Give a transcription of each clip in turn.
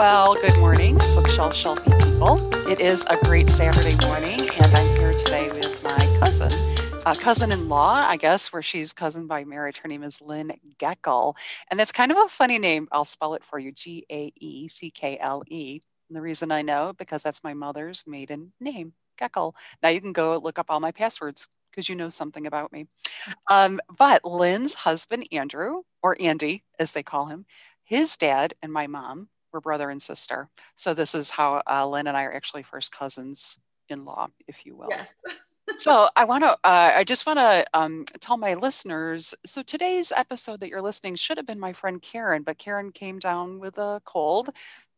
Well, good morning, bookshelf shelfie people. It is a great Saturday morning, and I'm here today with my cousin, uh, cousin-in-law, I guess, where she's cousin by marriage. Her name is Lynn Gaeckle, and that's kind of a funny name. I'll spell it for you: G A E C K L E. And the reason I know because that's my mother's maiden name, Gaeckle. Now you can go look up all my passwords because you know something about me. Um, but Lynn's husband, Andrew, or Andy, as they call him, his dad and my mom were brother and sister. So this is how uh, Lynn and I are actually first cousins in law, if you will. Yes. so I want to, uh, I just want to um, tell my listeners. So today's episode that you're listening should have been my friend Karen, but Karen came down with a cold.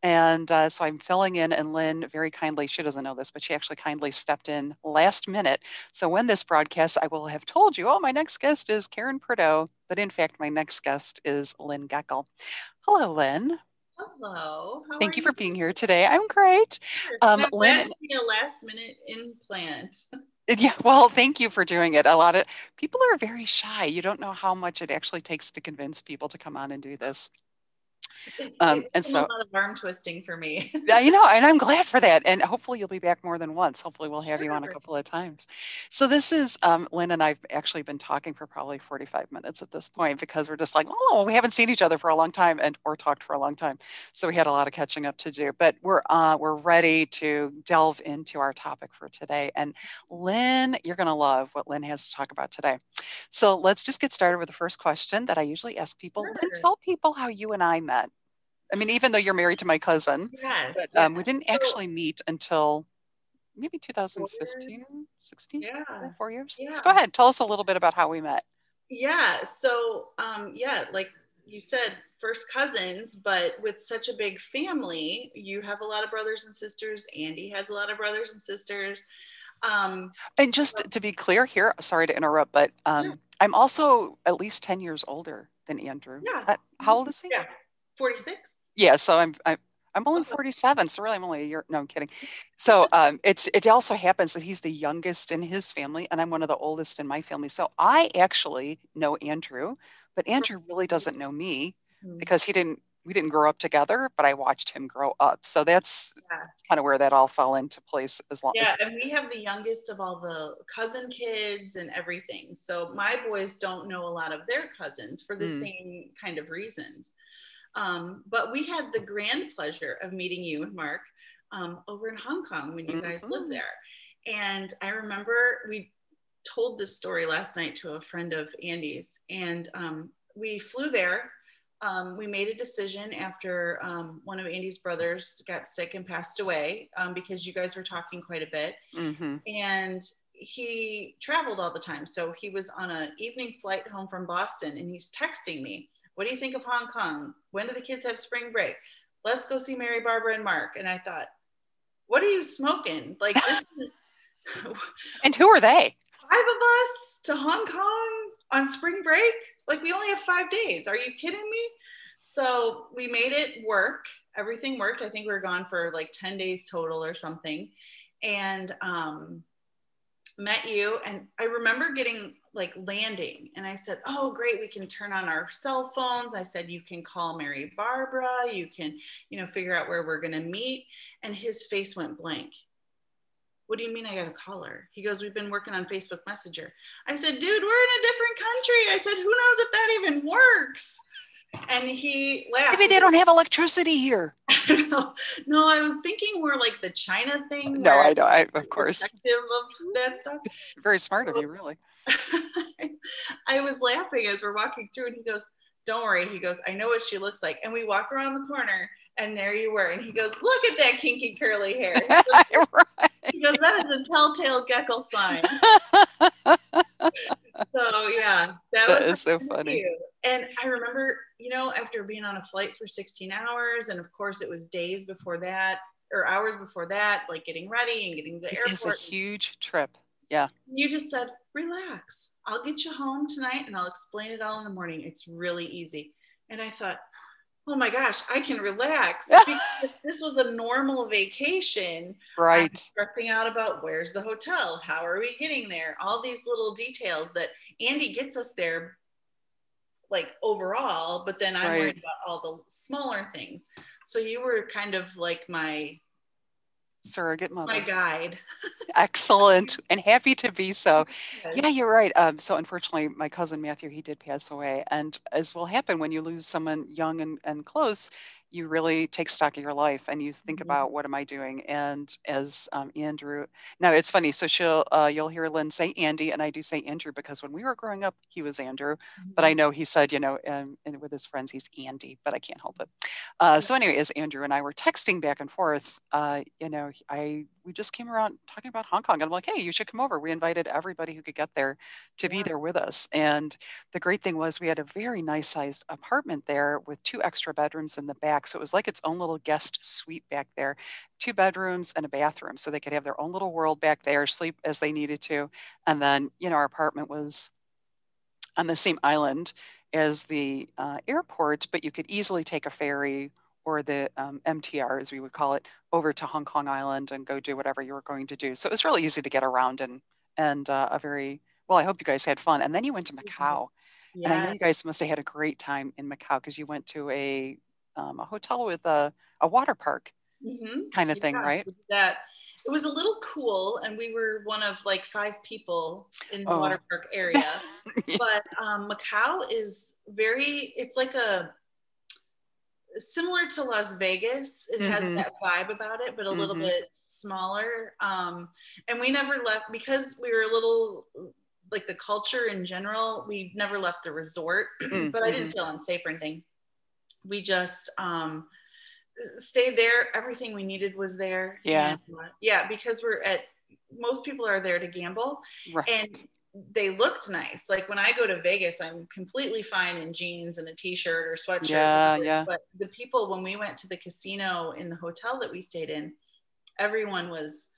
And uh, so I'm filling in, and Lynn very kindly, she doesn't know this, but she actually kindly stepped in last minute. So when this broadcast, I will have told you, oh, my next guest is Karen Prideaux, but in fact, my next guest is Lynn Gaeckle. Hello, Lynn. Hello. Thank you, you for being here today. I'm great. Um, Lynn, be a last minute implant. Yeah, well, thank you for doing it. A lot of people are very shy. You don't know how much it actually takes to convince people to come on and do this. Um, and so a lot of arm twisting for me. yeah, you know, and I'm glad for that. And hopefully you'll be back more than once. Hopefully we'll have sure. you on a couple of times. So this is um, Lynn and I've actually been talking for probably 45 minutes at this point because we're just like, oh, we haven't seen each other for a long time and or talked for a long time. So we had a lot of catching up to do. But we're uh, we're ready to delve into our topic for today. And Lynn, you're going to love what Lynn has to talk about today. So let's just get started with the first question that I usually ask people. Sure. Lynn, tell people how you and I met. I mean, even though you're married to my cousin, yes, but, um, we didn't actually meet until maybe 2015, 16, yeah. four years. Yeah. So go ahead, tell us a little bit about how we met. Yeah. So, um, yeah, like you said, first cousins, but with such a big family, you have a lot of brothers and sisters. Andy has a lot of brothers and sisters. Um, and just but, to be clear here, sorry to interrupt, but um, yeah. I'm also at least 10 years older than Andrew. Yeah. how old is he? Yeah. 46 yeah, so I'm, I'm I'm only 47, so really I'm only a year. No, I'm kidding. So um, it's it also happens that he's the youngest in his family, and I'm one of the oldest in my family. So I actually know Andrew, but Andrew really doesn't know me mm-hmm. because he didn't. We didn't grow up together, but I watched him grow up. So that's yeah. kind of where that all fell into place. As long yeah, as and we have the youngest of all the cousin kids and everything. So my boys don't know a lot of their cousins for the mm. same kind of reasons. Um, but we had the grand pleasure of meeting you and Mark um, over in Hong Kong when you guys mm-hmm. lived there. And I remember we told this story last night to a friend of Andy's, and um, we flew there. Um, we made a decision after um, one of Andy's brothers got sick and passed away um, because you guys were talking quite a bit. Mm-hmm. And he traveled all the time. So he was on an evening flight home from Boston and he's texting me what do you think of Hong Kong? When do the kids have spring break? Let's go see Mary Barbara and Mark. And I thought, what are you smoking? Like this is And who are they? Five of us to Hong Kong on spring break? Like we only have five days. Are you kidding me? So we made it work. Everything worked. I think we were gone for like 10 days total or something. And um, met you. And I remember getting like landing and i said oh great we can turn on our cell phones. I said you can call mary barbara you can you know figure out where we're going to meet and his face went blank. What do you mean i got to call her? He goes we've been working on facebook messenger. I said dude we're in a different country. I said who knows if that even works and he laughed. Maybe they don't have electricity here. no, no, I was thinking more like the China thing. No, I know. I of course. Of that stuff. Very smart of you, really. I was laughing as we're walking through, and he goes, "Don't worry." He goes, "I know what she looks like." And we walk around the corner, and there you were. And he goes, "Look at that kinky curly hair." He goes, right. he goes "That is a telltale Gaeckle sign." so yeah, that, that was so funny. And I remember, you know, after being on a flight for 16 hours, and of course it was days before that or hours before that, like getting ready and getting to the it airport. It's a huge trip. Yeah. You just said, relax. I'll get you home tonight and I'll explain it all in the morning. It's really easy. And I thought, oh my gosh, I can relax. this was a normal vacation. Right. Stressing out about where's the hotel? How are we getting there? All these little details that Andy gets us there like overall, but then I'm right. worried about all the smaller things. So you were kind of like my surrogate mother. My guide. Excellent and happy to be so. Yeah, you're right. Um, so unfortunately, my cousin Matthew, he did pass away. And as will happen when you lose someone young and, and close, you really take stock of your life and you think mm-hmm. about what am I doing. And as um, Andrew, now it's funny. So she'll uh, you'll hear Lynn say Andy, and I do say Andrew because when we were growing up, he was Andrew, mm-hmm. but I know he said you know, um, and with his friends he's Andy, but I can't help it. Uh, so anyway, as Andrew and I were texting back and forth, uh, you know, I we just came around talking about Hong Kong. And I'm like, hey, you should come over. We invited everybody who could get there to yeah. be there with us. And the great thing was we had a very nice sized apartment there with two extra bedrooms in the back. So it was like its own little guest suite back there, two bedrooms and a bathroom. So they could have their own little world back there, sleep as they needed to. And then, you know, our apartment was on the same island as the uh, airport, but you could easily take a ferry or the um, MTR, as we would call it, over to Hong Kong Island and go do whatever you were going to do. So it was really easy to get around and and uh, a very well. I hope you guys had fun. And then you went to Macau, yeah. and I know you guys must have had a great time in Macau because you went to a um, a hotel with a a water park mm-hmm. kind of yeah, thing, right? That it was a little cool, and we were one of like five people in the oh. water park area. but um, Macau is very. It's like a similar to Las Vegas. It mm-hmm. has that vibe about it, but a mm-hmm. little bit smaller. Um, and we never left because we were a little like the culture in general. We never left the resort, mm-hmm. but I didn't feel unsafe or anything. We just um, stayed there. Everything we needed was there. Yeah, and, uh, yeah, because we're at. Most people are there to gamble, right. and they looked nice. Like when I go to Vegas, I'm completely fine in jeans and a t-shirt or sweatshirt. Yeah, yeah. But the people when we went to the casino in the hotel that we stayed in, everyone was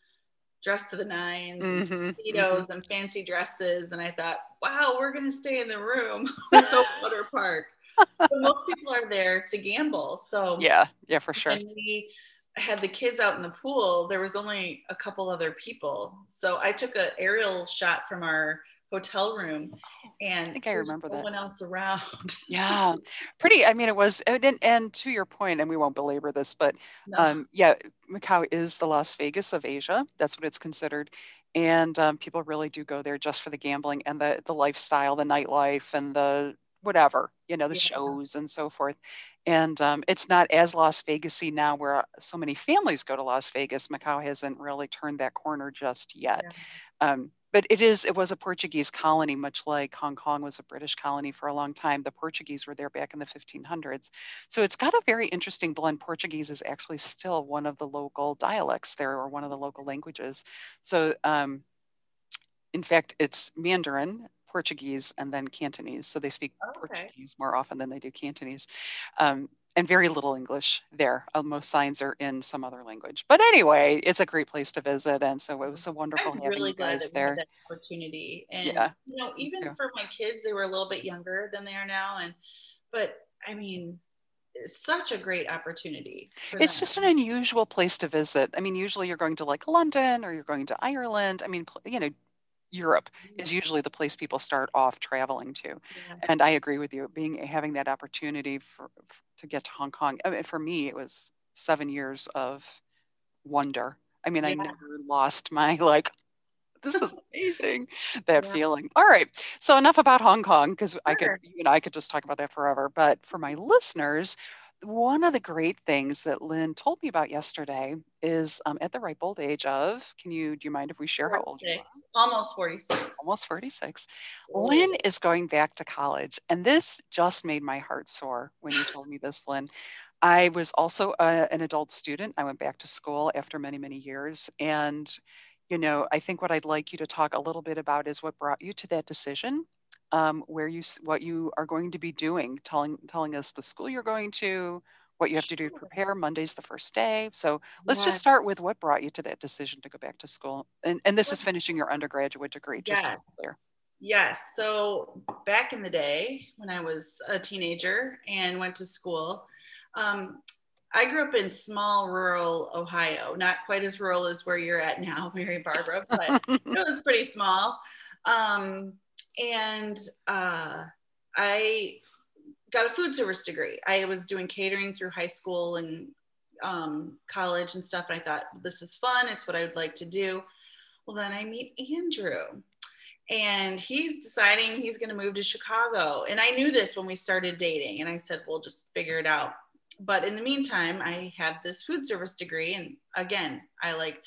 dressed to the 9s mm-hmm, and tuxedos mm-hmm. and fancy dresses. And I thought, wow, we're gonna stay in the room with the water park. but most people are there to gamble. So yeah, yeah, for sure. we had the kids out in the pool, there was only a couple other people. So I took an aerial shot from our hotel room and I think I remember no that. one else around. yeah. Pretty, I mean, it was, and, and, to your point, and we won't belabor this, but no. um, yeah, Macau is the Las Vegas of Asia. That's what it's considered. And um, people really do go there just for the gambling and the, the lifestyle, the nightlife and the whatever, you know, the yeah. shows and so forth. And um, it's not as Las Vegasy now, where so many families go to Las Vegas. Macau hasn't really turned that corner just yet. Yeah. Um, but it is it was a Portuguese colony, much like Hong Kong was a British colony for a long time. The Portuguese were there back in the 1500s, so it's got a very interesting blend. Portuguese is actually still one of the local dialects there, or one of the local languages. So, um, in fact, it's Mandarin, Portuguese and then Cantonese. So they speak okay. Portuguese more often than they do Cantonese. Um, and very little English there. Uh, most signs are in some other language. But anyway, it's a great place to visit, and so it was so wonderful I'm having really you guys there. that opportunity, and yeah. you know, even for my kids, they were a little bit younger than they are now, and but I mean, such a great opportunity. It's them. just an unusual place to visit. I mean, usually you're going to like London or you're going to Ireland. I mean, you know, Europe is usually the place people start off traveling to. Yes. And I agree with you, being having that opportunity for, for to get to Hong Kong. I mean, for me, it was seven years of wonder. I mean, yeah. I never lost my like. This is amazing. that yeah. feeling. All right. So enough about Hong Kong because sure. I could, you know, I could just talk about that forever. But for my listeners, one of the great things that Lynn told me about yesterday is um, at the ripe old age of, can you, do you mind if we share 46. how old you are? Almost 46. Almost 46. Lynn is going back to college. And this just made my heart soar when you told me this, Lynn. I was also a, an adult student. I went back to school after many, many years. And, you know, I think what I'd like you to talk a little bit about is what brought you to that decision um, where you what you are going to be doing, telling telling us the school you're going to, what you have to do to prepare. Monday's the first day. So let's just start with what brought you to that decision to go back to school. And, and this is finishing your undergraduate degree, just yes. to be clear. Yes. So back in the day when I was a teenager and went to school, um, I grew up in small rural Ohio, not quite as rural as where you're at now, Mary Barbara, but it was pretty small. Um, and uh, I got a food service degree. I was doing catering through high school and um, college and stuff. And I thought, this is fun. It's what I would like to do. Well, then I meet Andrew and he's deciding he's going to move to Chicago. And I knew this when we started dating. And I said, we'll just figure it out. But in the meantime, I have this food service degree. And again, I like,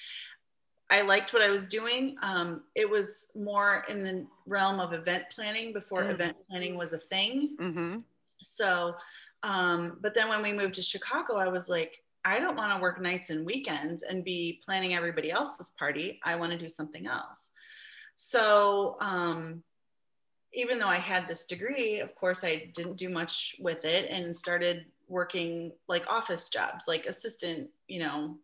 I liked what I was doing. Um, it was more in the realm of event planning before mm-hmm. event planning was a thing. Mm-hmm. So, um, but then when we moved to Chicago, I was like, I don't want to work nights and weekends and be planning everybody else's party. I want to do something else. So, um, even though I had this degree, of course, I didn't do much with it and started working like office jobs, like assistant, you know.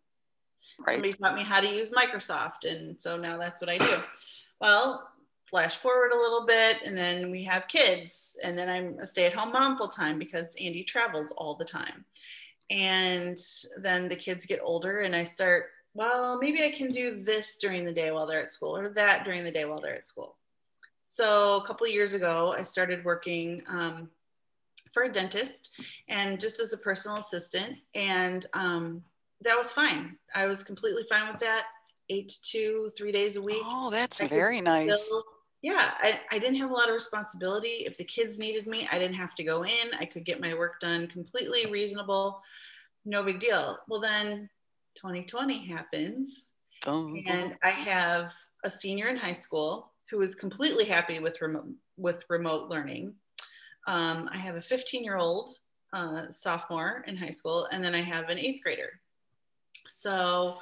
Right. Somebody taught me how to use Microsoft. And so now that's what I do. Well, flash forward a little bit and then we have kids and then i'm a stay-at-home mom full time because andy travels all the time and then the kids get older and i start well maybe i can do this during the day while they're at school or that during the day while they're at school so a couple years ago i started working um, for a dentist and just as a personal assistant and um, that was fine i was completely fine with that eight to two three days a week oh that's very nice still, yeah, I, I didn't have a lot of responsibility. If the kids needed me, I didn't have to go in. I could get my work done completely reasonable, no big deal. Well, then 2020 happens, oh. and I have a senior in high school who is completely happy with remote with remote learning. Um, I have a 15 year old uh, sophomore in high school, and then I have an eighth grader. So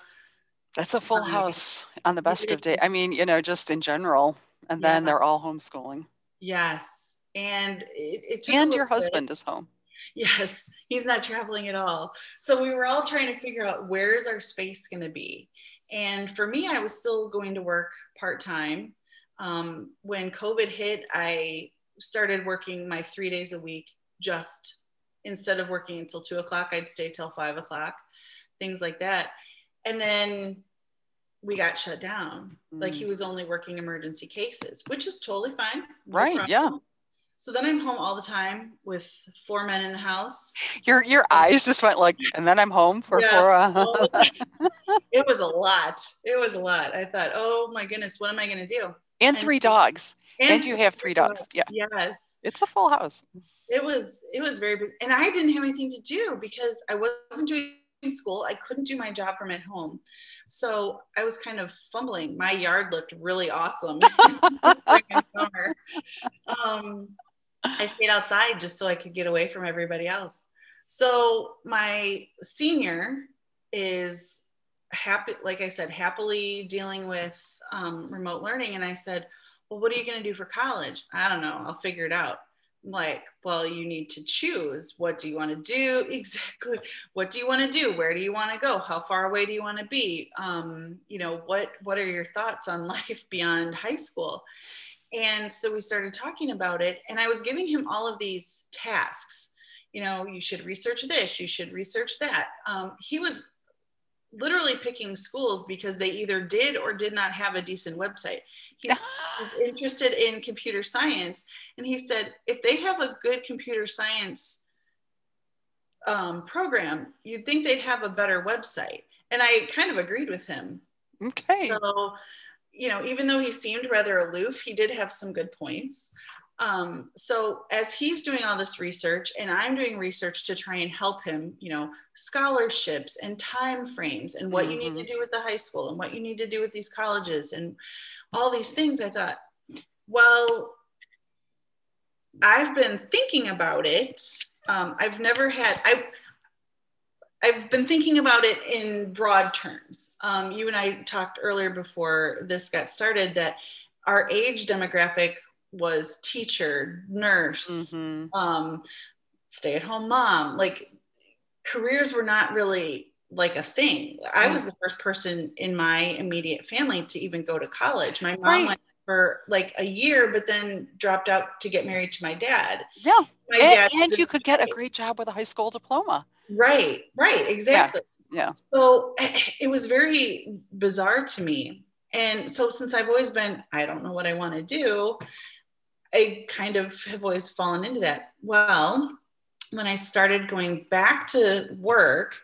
that's a full um, house on the best of day. I mean, you know, just in general and yeah. then they're all homeschooling. Yes, and it, it and your husband bit. is home. Yes, he's not traveling at all. So we were all trying to figure out where's our space going to be. And for me, I was still going to work part time. Um, when COVID hit, I started working my three days a week. Just instead of working until two o'clock, I'd stay till five o'clock, things like that. And then we got shut down. Mm. Like he mm. was only working emergency cases, which is totally fine. No right. Problem. Yeah. So then I'm home all the time with four men in the house. Your your eyes just went like, and then I'm home for yeah. four. Uh... it was a lot. It was a lot. I thought, oh my goodness, what am I going to do? And, and three dogs. And, and you have three dogs. Yeah. Yes. It's a full house. It was. It was very busy, and I didn't have anything to do because I wasn't doing school. I couldn't do my job from at home. So I was kind of fumbling. My yard looked really awesome. Um, I stayed outside just so I could get away from everybody else. So my senior is happy, like I said, happily dealing with um, remote learning. And I said, well, what are you going to do for college? I don't know. I'll figure it out like well you need to choose. What do you want to do? Exactly. What do you want to do? Where do you want to go? How far away do you want to be? Um, you know what what are your thoughts on life beyond high school? And so we started talking about it and i was giving him all of these tasks. You know you should research this you should research that. Um, he was literally picking schools because they either did or did not have a decent website. He's, interested in computer science. And he said, if they have a good computer science um, program, you'd think they'd have a better website. And I kind of agreed with him. Okay. So, you know, even though he seemed rather aloof, he did have some good points. Um, so as he's doing all this research and I'm doing research to try and help him, you know, scholarships and time frames and what mm-hmm. you need to mm-hmm. do with the high school and what you need to do with these colleges and all these things, I thought, well, I've been thinking about it. Um, I've never had, I, I've been thinking about it in broad terms. Um, you and I talked earlier before this got started that our age demographic was teacher, nurse, mm-hmm. um, stay at home mom. Like careers were not really like a thing. I was the first person in my immediate family to even go to college. My mom right. went for like a year, but then dropped out to get married to my dad. Yeah. My and, dad and you could get a great job with a high school diploma. Right, right, exactly. Yeah. yeah. So it was very bizarre to me. And so since I've always been, I don't know what I want to do, I kind of have always fallen into that. Well, when I started going back to work,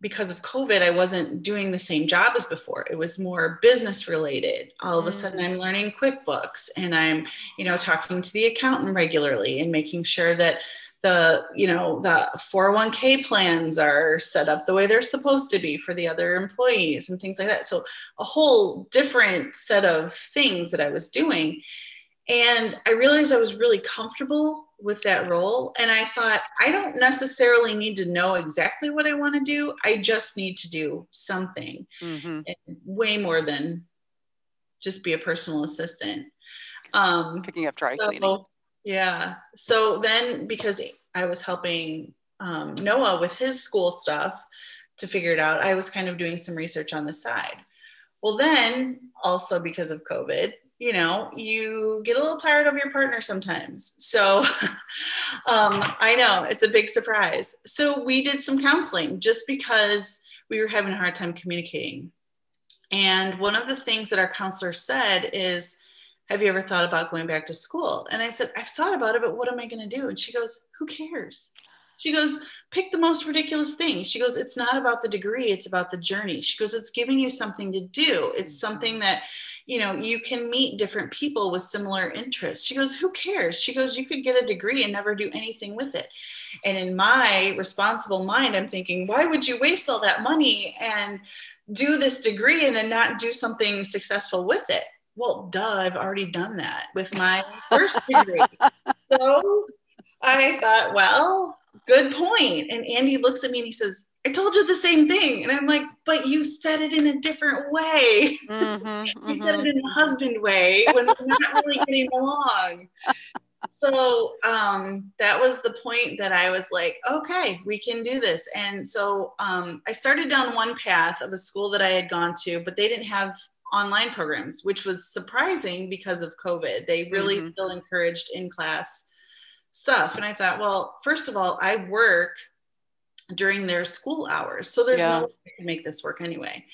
because of COVID, I wasn't doing the same job as before. It was more business related. All of a sudden, I'm mm. learning QuickBooks and I'm, you know, talking to the accountant regularly and making sure that the, you know, the 401k plans are set up the way they're supposed to be for the other employees and things like that. So, a whole different set of things that I was doing. And I realized I was really comfortable with that role. And I thought, I don't necessarily need to know exactly what I want to do. I just need to do something mm-hmm. way more than just be a personal assistant. Um, Picking up dry so, cleaning. Yeah. So then, because I was helping um, Noah with his school stuff to figure it out, I was kind of doing some research on the side. Well, then also because of COVID, you know, you get a little tired of your partner sometimes. So um, I know it's a big surprise. So we did some counseling just because we were having a hard time communicating. And one of the things that our counselor said is, Have you ever thought about going back to school? And I said, I've thought about it, but what am I going to do? And she goes, Who cares? She goes, pick the most ridiculous thing. She goes, it's not about the degree, it's about the journey. She goes, it's giving you something to do. It's something that you know you can meet different people with similar interests. She goes who cares? She goes you could get a degree and never do anything with it. And in my responsible mind i'm thinking why would you waste all that money and do this degree and then not do something successful with it? Well duh i've already done that with my first degree. So i thought well good point. and andy looks at me and he says I told you the same thing. And I'm like, but you said it in a different way. Mm-hmm, you mm-hmm. said it in a husband way when we're not really getting along. So um, that was the point that I was like, okay, we can do this. And so um, I started down one path of a school that I had gone to, but they didn't have online programs, which was surprising because of COVID. They really mm-hmm. still encouraged in class stuff. And I thought, well, first of all, I work during their school hours. So there's yeah. no way I can make this work anyway.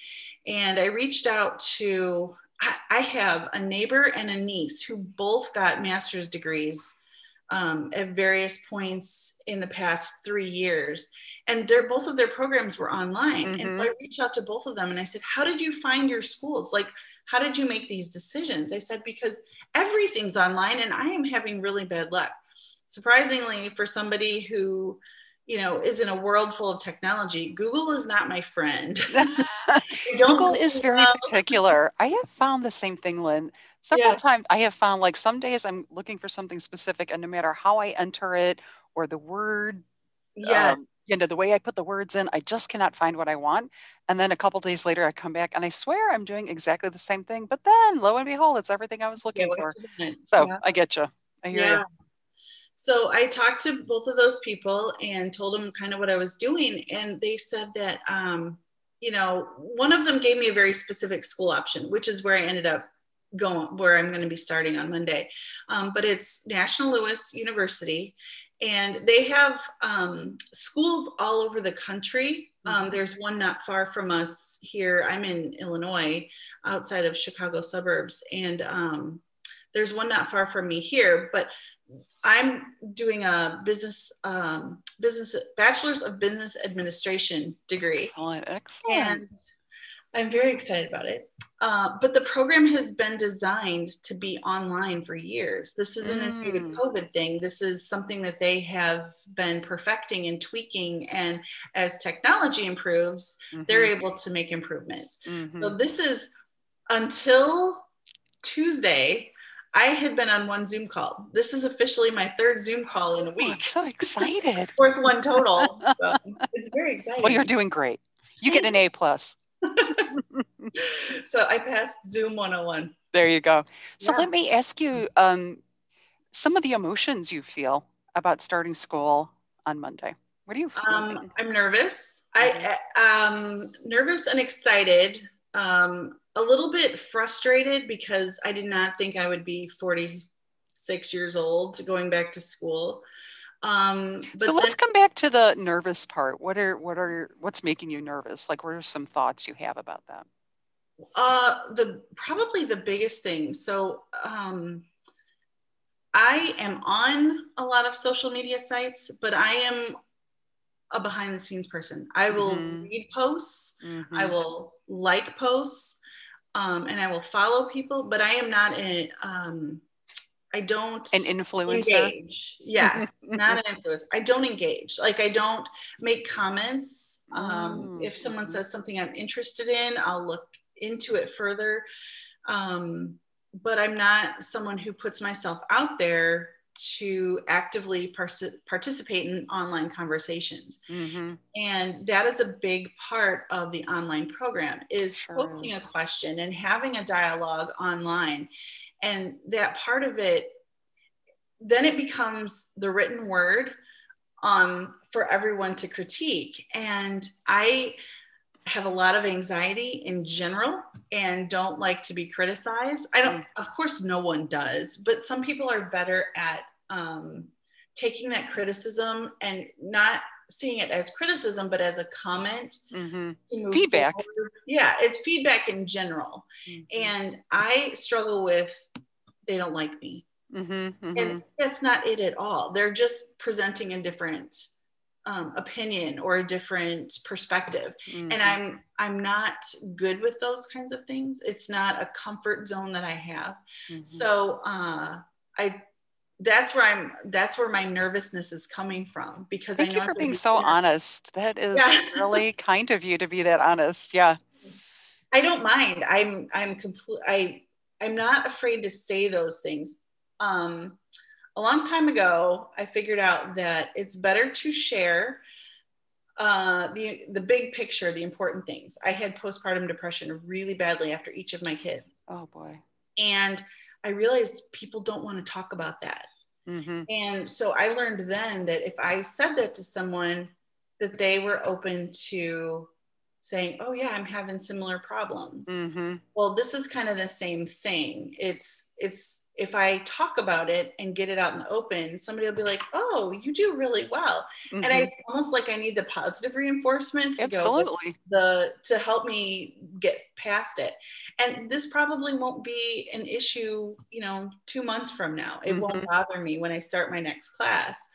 And I reached out to, I, I have a neighbor and a niece who both got master's degrees um, at various points in the past three years. And they're, both of their programs were online. Mm-hmm. And so I reached out to both of them and I said, How did you find your schools? Like, how did you make these decisions? I said, Because everything's online and I am having really bad luck. Surprisingly, for somebody who you know is in a world full of technology google is not my friend. Google is very particular. I have found the same thing lynn. Several yeah. times i have found like some days i'm looking for something specific and no matter how i enter it or the word yeah um, you know the way i put the words in i just cannot find what i want. And then a couple days later i come back and i swear i'm doing exactly the same thing but then lo and behold it's everything i was looking yeah, for. so yeah. i get you i hear you so I talked to both of those people and told them kind of what I was doing. And they said that, um, you know, one of them gave me a very specific school option, which is where I ended up going, where I'm going to be starting on Monday. Um, but it's National Louis University. And they have um, schools all over the country. Um, mm-hmm. there's one not far from us here. I'm in Illinois, outside of Chicago suburbs. And um, there's one not far from me here, but I'm doing a business um, business bachelor's of business administration degree. Excellent, excellent. And I'm very excited about it. Uh, but the program has been designed to be online for years. This isn't mm. a COVID thing. This is something that they have been perfecting and tweaking. And as technology improves, mm-hmm. they're able to make improvements. Mm-hmm. So this is until Tuesday, I had been on one Zoom call. This is officially my third Zoom call in a week. Oh, I'm so excited. Fourth one total. So it's very exciting. Well, you're doing great. You get an A plus. so I passed Zoom 101. There you go. So yeah. let me ask you um, some of the emotions you feel about starting school on Monday. What do you feel? Um, I'm nervous. I mm-hmm. um, nervous and excited. Um, a little bit frustrated because I did not think I would be 46 years old going back to school. Um, so let's then, come back to the nervous part. What are what are what's making you nervous? Like, what are some thoughts you have about that? Uh, the probably the biggest thing. So um, I am on a lot of social media sites, but I am a behind the scenes person. I will mm-hmm. read posts, mm-hmm. I will like posts, um, and I will follow people, but I am not an um, I don't an influencer. Engage. Yes, not an influencer. I don't engage. Like I don't make comments. Um, if someone says something I'm interested in, I'll look into it further. Um, but I'm not someone who puts myself out there to actively participate in online conversations. Mm-hmm. and that is a big part of the online program is sure posing a question and having a dialogue online. And that part of it then it becomes the written word um, for everyone to critique. And i have a lot of anxiety in general and don't like to be criticized. I don't, mm. of course, no one does, but some people are better at um, taking that criticism and not seeing it as criticism, but as a comment. Mm-hmm. Feedback. Forward. Yeah, it's feedback in general. Mm-hmm. And I struggle with they don't like me. Mm-hmm, mm-hmm. And that's not it at all. They're just presenting a different um, opinion or a different perspective. Mm-hmm. and i'm i'm not good with those kinds of things. It's not a comfort zone that i have. Mm-hmm. so uh, i that's where i'm that's where my nervousness is coming from because thank you for being be so honest. That is yeah. really kind of you to be that honest. Yeah. I don't mind. I'm i'm complete i i'm not afraid to say those things. Um a long time ago, I figured out that it's better to share uh, the the big picture, the important things. I had postpartum depression really badly after each of my kids. Oh boy! And I realized people don't want to talk about that. Mm-hmm. And so I learned then that if I said that to someone, that they were open to saying, "Oh yeah, I'm having similar problems." Mm-hmm. Well, this is kind of the same thing. It's it's if I talk about it and get it out in the open, somebody will be like, "Oh, you do really well," mm-hmm. and I mm-hmm. almost like I need the positive reinforcement to Absolutely. the to help me get past it. And this probably won't be an issue, you know, two months from now. It mm-hmm. won't bother me when I start my next class.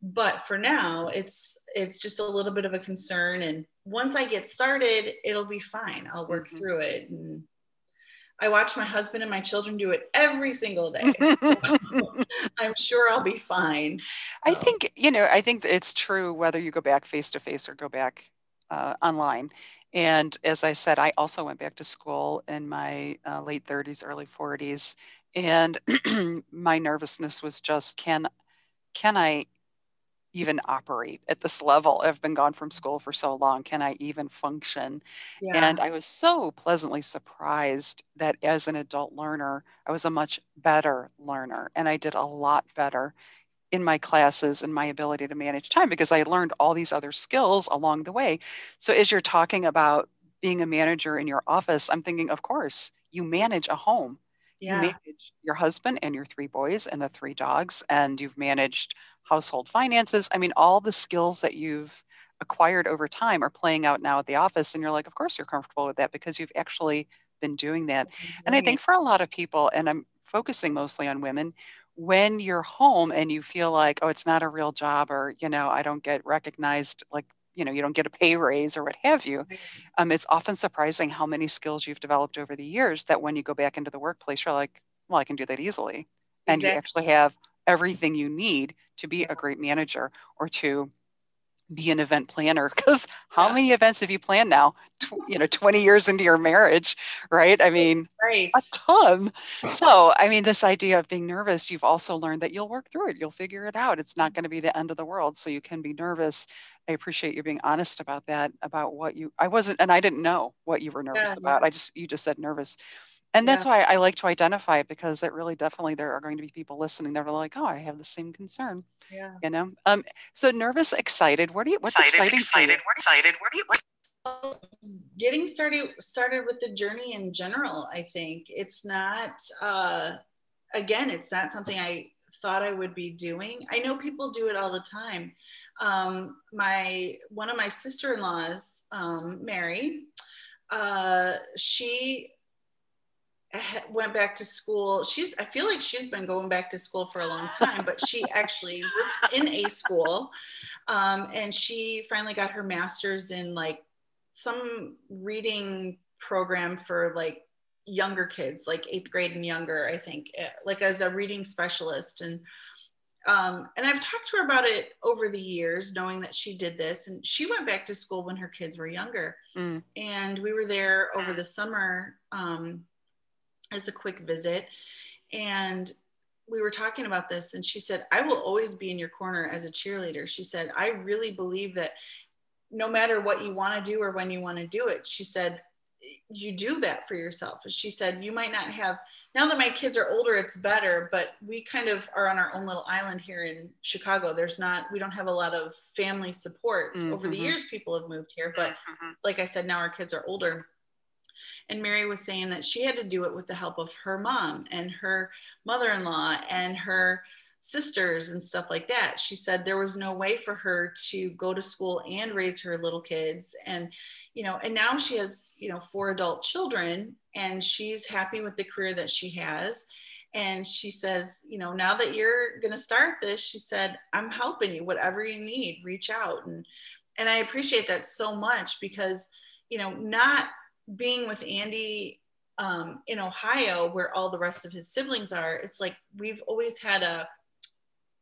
But for now, it's it's just a little bit of a concern. And once I get started, it'll be fine. I'll work mm-hmm. through it and I watch my husband and my children do it every single day. I'm sure I'll be fine. I think, you know, I think it's true whether you go back face to face or go back uh, online. And as I said, I also went back to school in my uh, late 30s, early 40s. And my nervousness was just can can I even operate at this level. I've been gone from school for so long. Can I even function? Yeah. And I was so pleasantly surprised that as an adult learner, I was a much better learner and I did a lot better in my classes and my ability to manage time because I learned all these other skills along the way. So as you're talking about being a manager in your office, I'm thinking, of course, you manage a home. Yeah. You manage your husband and your three boys and the three dogs, and you've managed household finances. I mean, all the skills that you've acquired over time are playing out now at the office. And you're like, of course you're comfortable with that because you've actually been doing that. Mm-hmm. And I think for a lot of people, and I'm focusing mostly on women, when you're home and you feel like, oh, it's not a real job, or, you know, I don't get recognized, like, you know, you don't get a pay raise or what have you. Um, it's often surprising how many skills you've developed over the years that when you go back into the workplace, you're like, well, I can do that easily. And exactly. you actually have everything you need to be a great manager or to be an event planner because how yeah. many events have you planned now you know 20 years into your marriage right? I mean right. a ton. So i mean this idea of being nervous you've also learned that you'll work through it you'll figure it out. It's not mm-hmm. going to be the end of the world so you can be nervous. I appreciate you being honest about that about what you i wasn't and i didn't know what you were nervous yeah, about. I just you just said nervous and that's yeah. why I like to identify it because it really definitely there are going to be people listening that are like, oh, I have the same concern. Yeah. You know. Um. So nervous, excited. What are you? What's excited? Excited. What excited? What are you? What? Getting started started with the journey in general. I think it's not. uh Again, it's not something I thought I would be doing. I know people do it all the time. Um, my one of my sister-in-laws, um, Mary, uh, she went back to school. She's I feel like she's been going back to school for a long time, but she actually works in a school. Um, and she finally got her master's in like some reading program for like younger kids, like eighth grade and younger, I think, eh, like as a reading specialist. And um, and I've talked to her about it over the years, knowing that she did this. And she went back to school when her kids were younger. Mm. And we were there over the summer um, as a quick visit. And we were talking about this, and she said, I will always be in your corner as a cheerleader. She said, I really believe that no matter what you want to do or when you want to do it, she said, you do that for yourself. She said, You might not have, now that my kids are older, it's better, but we kind of are on our own little island here in Chicago. There's not, we don't have a lot of family support. Mm-hmm. Over the years, people have moved here, but mm-hmm. like I said, now our kids are older. And Mary was saying that she had to do it with the help of her mom and her mother in law and her sisters and stuff like that. She said there was no way for her to go to school and raise her little kids. And, you know, and now she has, you know, four adult children and she's happy with the career that she has. And she says, you know, now that you're going to start this, she said, I'm helping you, whatever you need, reach out. And, and I appreciate that so much because, you know, not being with Andy um, in Ohio, where all the rest of his siblings are, it's like we've always had a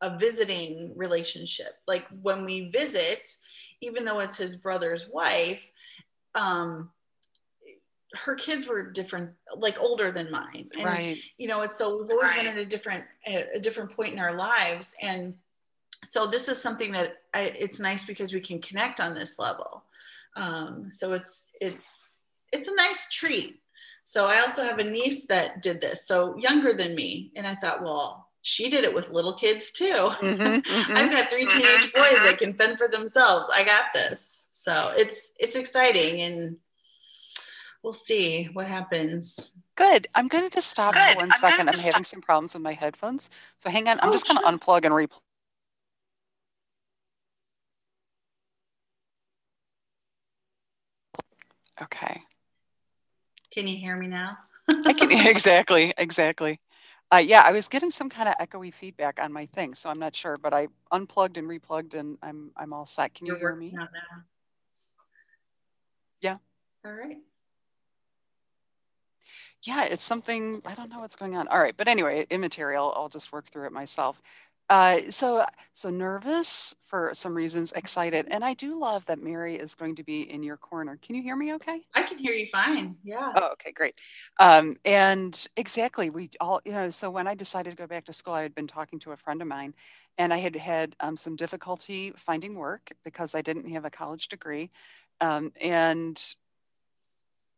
a visiting relationship. Like when we visit, even though it's his brother's wife, um, her kids were different, like older than mine. And, right. You know, it's so we've always right. been at a different, a different point in our lives. And so this is something that I, it's nice because we can connect on this level. Um, so it's, it's, it's a nice treat. So I also have a niece that did this, so younger than me. And I thought, well, she did it with little kids too. Mm-hmm, mm-hmm, I've got 3 mm-hmm, teenage boys that mm-hmm. can fend for themselves. I got this. So it's it's exciting and we'll see what happens. Good. I'm going to just stop Good. for one I'm second. I'm stop. having some problems with my headphones. So hang on. I'm oh, just going to unplug and replug. Okay. Can you hear me now? I can exactly, exactly. Uh, yeah, I was getting some kind of echoey feedback on my thing, so I'm not sure, but I unplugged and replugged, and I'm I'm all set. Can You're you hear me? Yeah. All right. Yeah, it's something I don't know what's going on. All right, but anyway, immaterial. I'll just work through it myself. Uh, so so nervous for some reasons, excited, and I do love that Mary is going to be in your corner. Can you hear me? Okay. I can hear you fine. Yeah. Oh, okay, great. Um, and exactly, we all you know. So when I decided to go back to school, I had been talking to a friend of mine, and I had had um, some difficulty finding work because I didn't have a college degree, um, and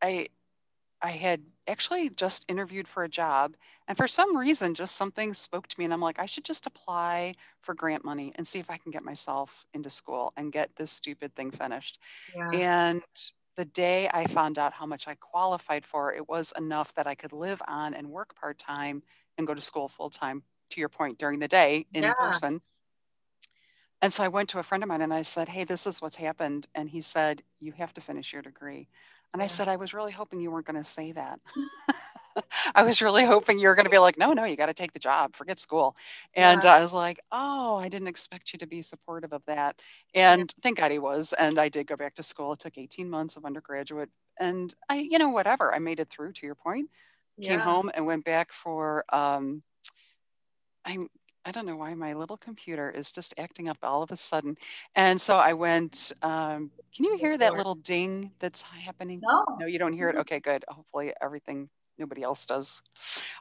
I I had actually just interviewed for a job and for some reason just something spoke to me and I'm like I should just apply for grant money and see if I can get myself into school and get this stupid thing finished. Yeah. And the day I found out how much I qualified for, it was enough that I could live on and work part-time and go to school full-time to your point during the day in yeah. person. And so I went to a friend of mine and I said, Hey, this is what's happened. And he said, You have to finish your degree. And I said, I was really hoping you weren't going to say that. I was really hoping you were going to be like, no, no, you got to take the job, forget school. And yeah. I was like, oh, I didn't expect you to be supportive of that. And thank God he was. And I did go back to school. It took 18 months of undergraduate. And I, you know, whatever, I made it through to your point. Came yeah. home and went back for, um, I'm I don't know why my little computer is just acting up all of a sudden. And so I went, um, can you hear that little ding that's happening? No. No, you don't hear it? Okay, good. Hopefully everything, nobody else does.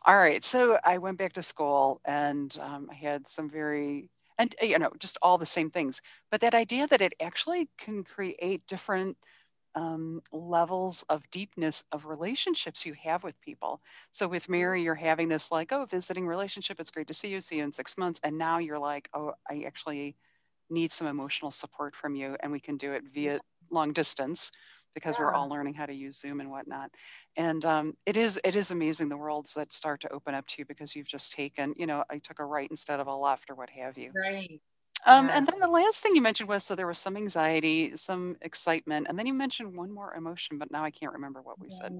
All right. So I went back to school and um, I had some very, and you know, just all the same things. But that idea that it actually can create different um, levels of deepness of relationships you have with people. So with Mary, you're having this like, oh, visiting relationship. It's great to see you. See you in six months. And now you're like, oh, I actually need some emotional support from you, and we can do it via long distance because yeah. we're all learning how to use Zoom and whatnot. And um, it is it is amazing the worlds that start to open up to you because you've just taken, you know, I took a right instead of a left or what have you. Right. Um, yes. And then the last thing you mentioned was so there was some anxiety, some excitement, and then you mentioned one more emotion, but now I can't remember what we said.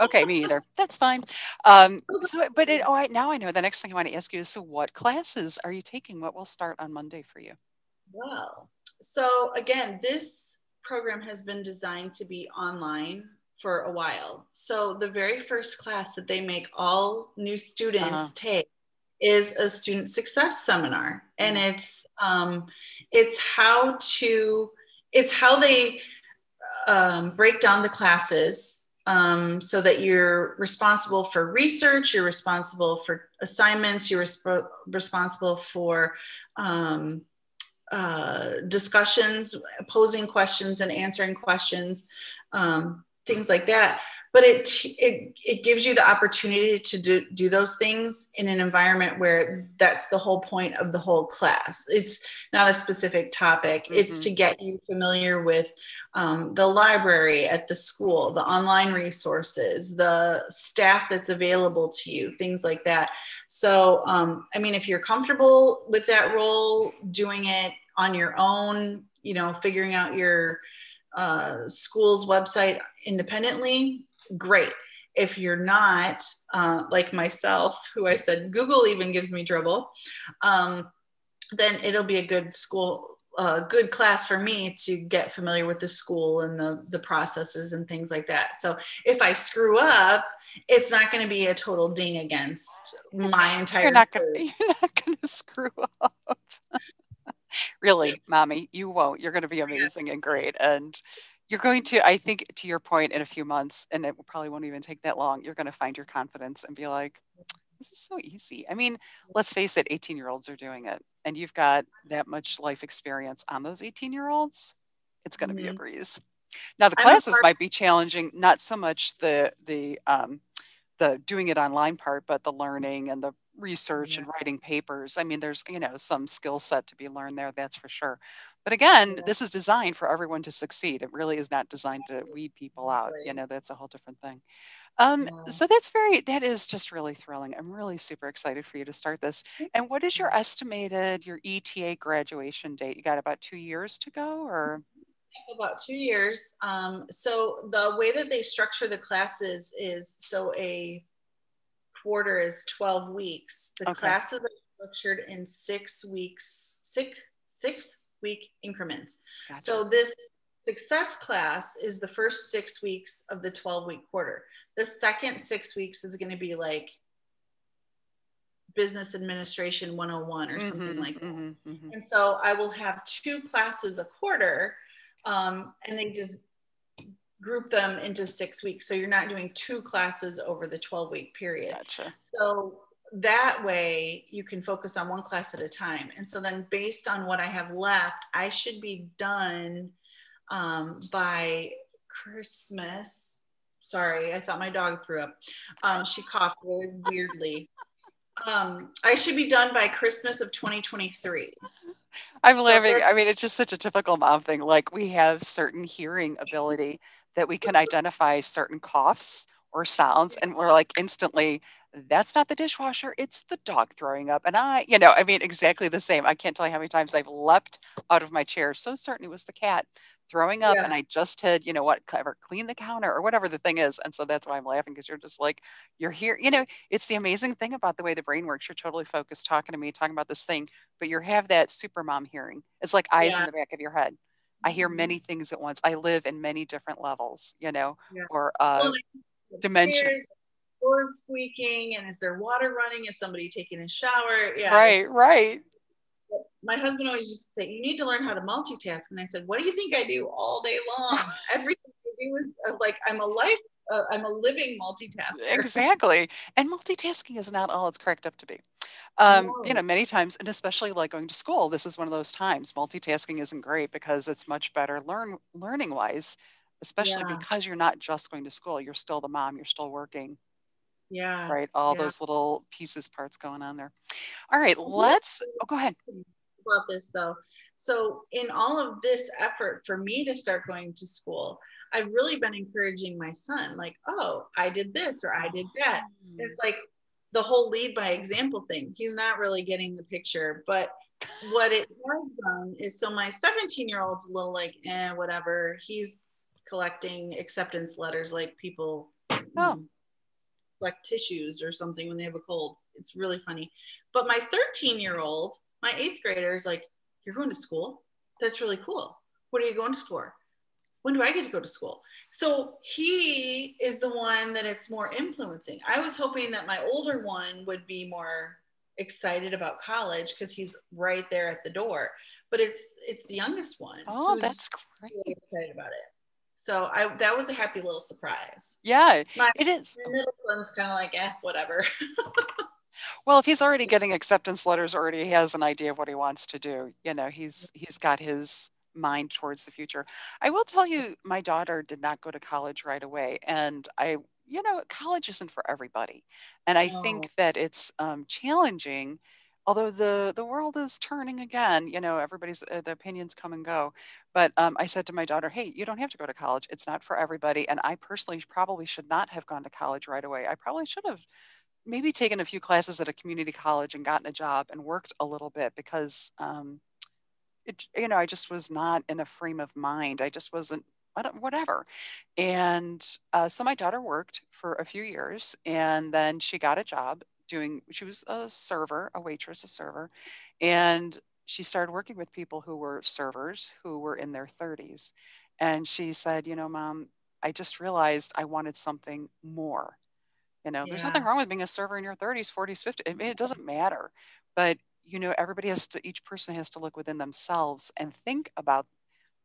Okay, me either. That's fine. Um, so, but it, oh, I, now I know. The next thing I want to ask you is, so what classes are you taking? What will start on Monday for you? Well, so again, this program has been designed to be online for a while. So the very first class that they make all new students uh-huh. take is a student success seminar and mm-hmm. it's um, it's how to it's how they um, break down the classes um, so that you're responsible for research you're responsible for assignments you're resp- responsible for um, uh, discussions posing questions and answering questions um, things like that. But it it it gives you the opportunity to do, do those things in an environment where that's the whole point of the whole class. It's not a specific topic. Mm-hmm. it's to get you familiar with um, the library at the school the online resources the staff that's available to you things like that. So um, i mean if you're comfortable with that role doing it on your own you know figuring out your uh, school's website independently, great. If you're not, uh, like myself, who I said Google even gives me trouble, um, then it'll be a good school, a uh, good class for me to get familiar with the school and the, the processes and things like that. So if I screw up, it's not going to be a total ding against my entire. You're not going to screw up really, mommy, you won't. You're going to be amazing and great. And you're going to, I think, to your point, in a few months, and it probably won't even take that long, you're going to find your confidence and be like, this is so easy. I mean, let's face it, 18 year olds are doing it. And you've got that much life experience on those 18 year olds. It's going to mm-hmm. be a mm-hmm. breeze. Now the classes might be challenging, not so much the the um, the doing it online part, but the learning and the research yeah. and writing papers. I mean, there's, you know, some skill set to be learned there, that's for sure. But again, yeah. this is designed for everyone to succeed. It really is not designed to weed people out. You know, that's a whole different thing. Um, yeah. So that's very, that is just really thrilling. I'm really super excited for you to start this. And what is your estimated, your ETA graduation date? You got about two years to go or? About two years. Um, so the way that they structure the classes is so a quarter is 12 weeks. The okay. classes are structured in six weeks, six, six week increments. Gotcha. So this success class is the first six weeks of the 12 week quarter. The second six weeks is going to be like business administration 101 or something mm-hmm, like that. Mm-hmm, mm-hmm. And so I will have two classes a quarter um, and they just group them into six weeks. So you're not doing two classes over the 12 week period. Gotcha. So that way you can focus on one class at a time. And so then based on what I have left, I should be done um, by Christmas. Sorry, I thought my dog threw up. Um, she coughed really weirdly. Um, I should be done by Christmas of 2023. I'm so laughing. I mean, it's just such a typical mom thing. Like we have certain hearing ability that we can identify certain coughs or sounds and we're like instantly that's not the dishwasher it's the dog throwing up and i you know i mean exactly the same i can't tell you how many times i've leapt out of my chair so certain it was the cat throwing up yeah. and i just had you know what ever clean the counter or whatever the thing is and so that's why i'm laughing because you're just like you're here you know it's the amazing thing about the way the brain works you're totally focused talking to me talking about this thing but you have that super mom hearing it's like eyes yeah. in the back of your head I hear many things at once. I live in many different levels, you know, yeah. or uh, well, dimension. Door squeaking, and is there water running? Is somebody taking a shower? Yeah, right, right. My husband always used to say, "You need to learn how to multitask." And I said, "What do you think I do all day long? Everything I do is uh, like I'm a life uh, I'm a living multitasker. Exactly. And multitasking is not all it's cracked up to be. Um. You know, many times, and especially like going to school, this is one of those times. Multitasking isn't great because it's much better learn learning wise, especially yeah. because you're not just going to school. You're still the mom. You're still working. Yeah. Right. All yeah. those little pieces, parts going on there. All right. Let's. Oh, go ahead. About this though. So, in all of this effort for me to start going to school, I've really been encouraging my son, like, oh, I did this or I did that. Mm. It's like the whole lead by example thing. He's not really getting the picture, but what it has done is so my 17 year old's a little like, eh, whatever. He's collecting acceptance letters like people oh. collect tissues or something when they have a cold. It's really funny. But my 13 year old, my eighth grader is like, You're going to school? That's really cool. What are you going to school for? When do I get to go to school? So he is the one that it's more influencing. I was hoping that my older one would be more excited about college because he's right there at the door. But it's it's the youngest one. Oh, that's great. Really excited about it. So I that was a happy little surprise. Yeah, my, it is. My middle son's kind of like, eh, whatever. well, if he's already getting acceptance letters, already he has an idea of what he wants to do. You know, he's he's got his mind towards the future. I will tell you, my daughter did not go to college right away, and I you know, college isn't for everybody. And I no. think that it's um, challenging, although the, the world is turning again, you know, everybody's, uh, the opinions come and go. But um, I said to my daughter, hey, you don't have to go to college. It's not for everybody. And I personally probably should not have gone to college right away. I probably should have maybe taken a few classes at a community college and gotten a job and worked a little bit because, um, it, you know, I just was not in a frame of mind. I just wasn't whatever. And uh, so my daughter worked for a few years and then she got a job doing, she was a server, a waitress, a server. And she started working with people who were servers who were in their 30s. And she said, you know, mom, I just realized I wanted something more. You know, yeah. there's nothing wrong with being a server in your 30s, 40s, 50s. I mean, it doesn't matter. But, you know, everybody has to, each person has to look within themselves and think about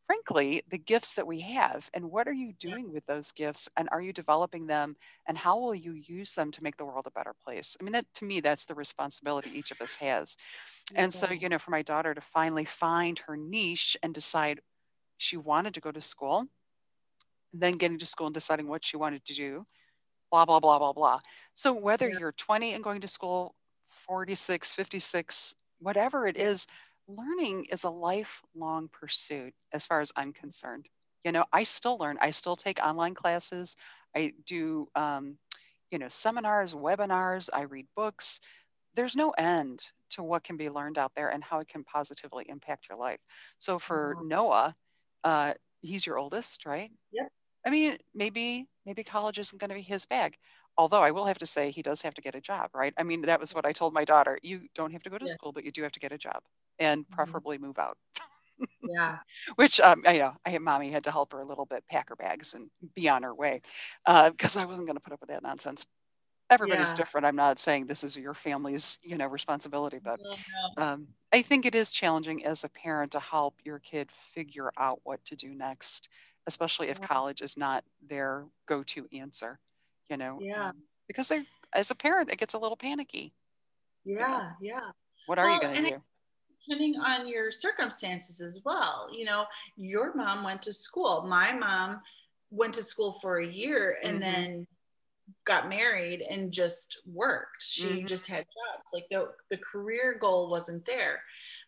frankly, the gifts that we have and what are you doing with those gifts and are you developing them and how will you use them to make the world a better place? I mean, that, to me, that's the responsibility each of us has. And so, you know, for my daughter to finally find her niche and decide she wanted to go to school, then getting to school and deciding what she wanted to do, blah, blah, blah, blah, blah. So whether yeah. you're 20 and going to school, 46, 56, whatever it is, learning is a lifelong pursuit as far as I'm concerned. You know, I still learn, I still take online classes, I do, um, you know, seminars, webinars, I read books. There's no end to what can be learned out there and how it can positively impact your life. So for mm-hmm. Noah, uh, he's your oldest, right? Yep. I mean, maybe maybe college isn't going to be his bag. Although I will have to say he does have to get a job, right? I mean, that was what I told my daughter. You don't have to go to yeah. school, but you do have to get a job and mm-hmm. preferably move out. yeah. Which um, I, you know, I had mommy had to help her a little bit pack her bags and be on her way because uh, I wasn't going to put up with that nonsense. Everybody's yeah. different. I'm not saying this is your family's, you know, responsibility, but um, I think it is challenging as a parent to help your kid figure out what to do next, especially if college is not their go-to answer. You know, yeah, um, because they're as a parent, it gets a little panicky. Yeah, yeah. What are well, you going to do? depending on your circumstances as well. You know, your mom went to school. My mom went to school for a year and mm-hmm. then got married and just worked. She mm-hmm. just had jobs. Like the, the career goal wasn't there.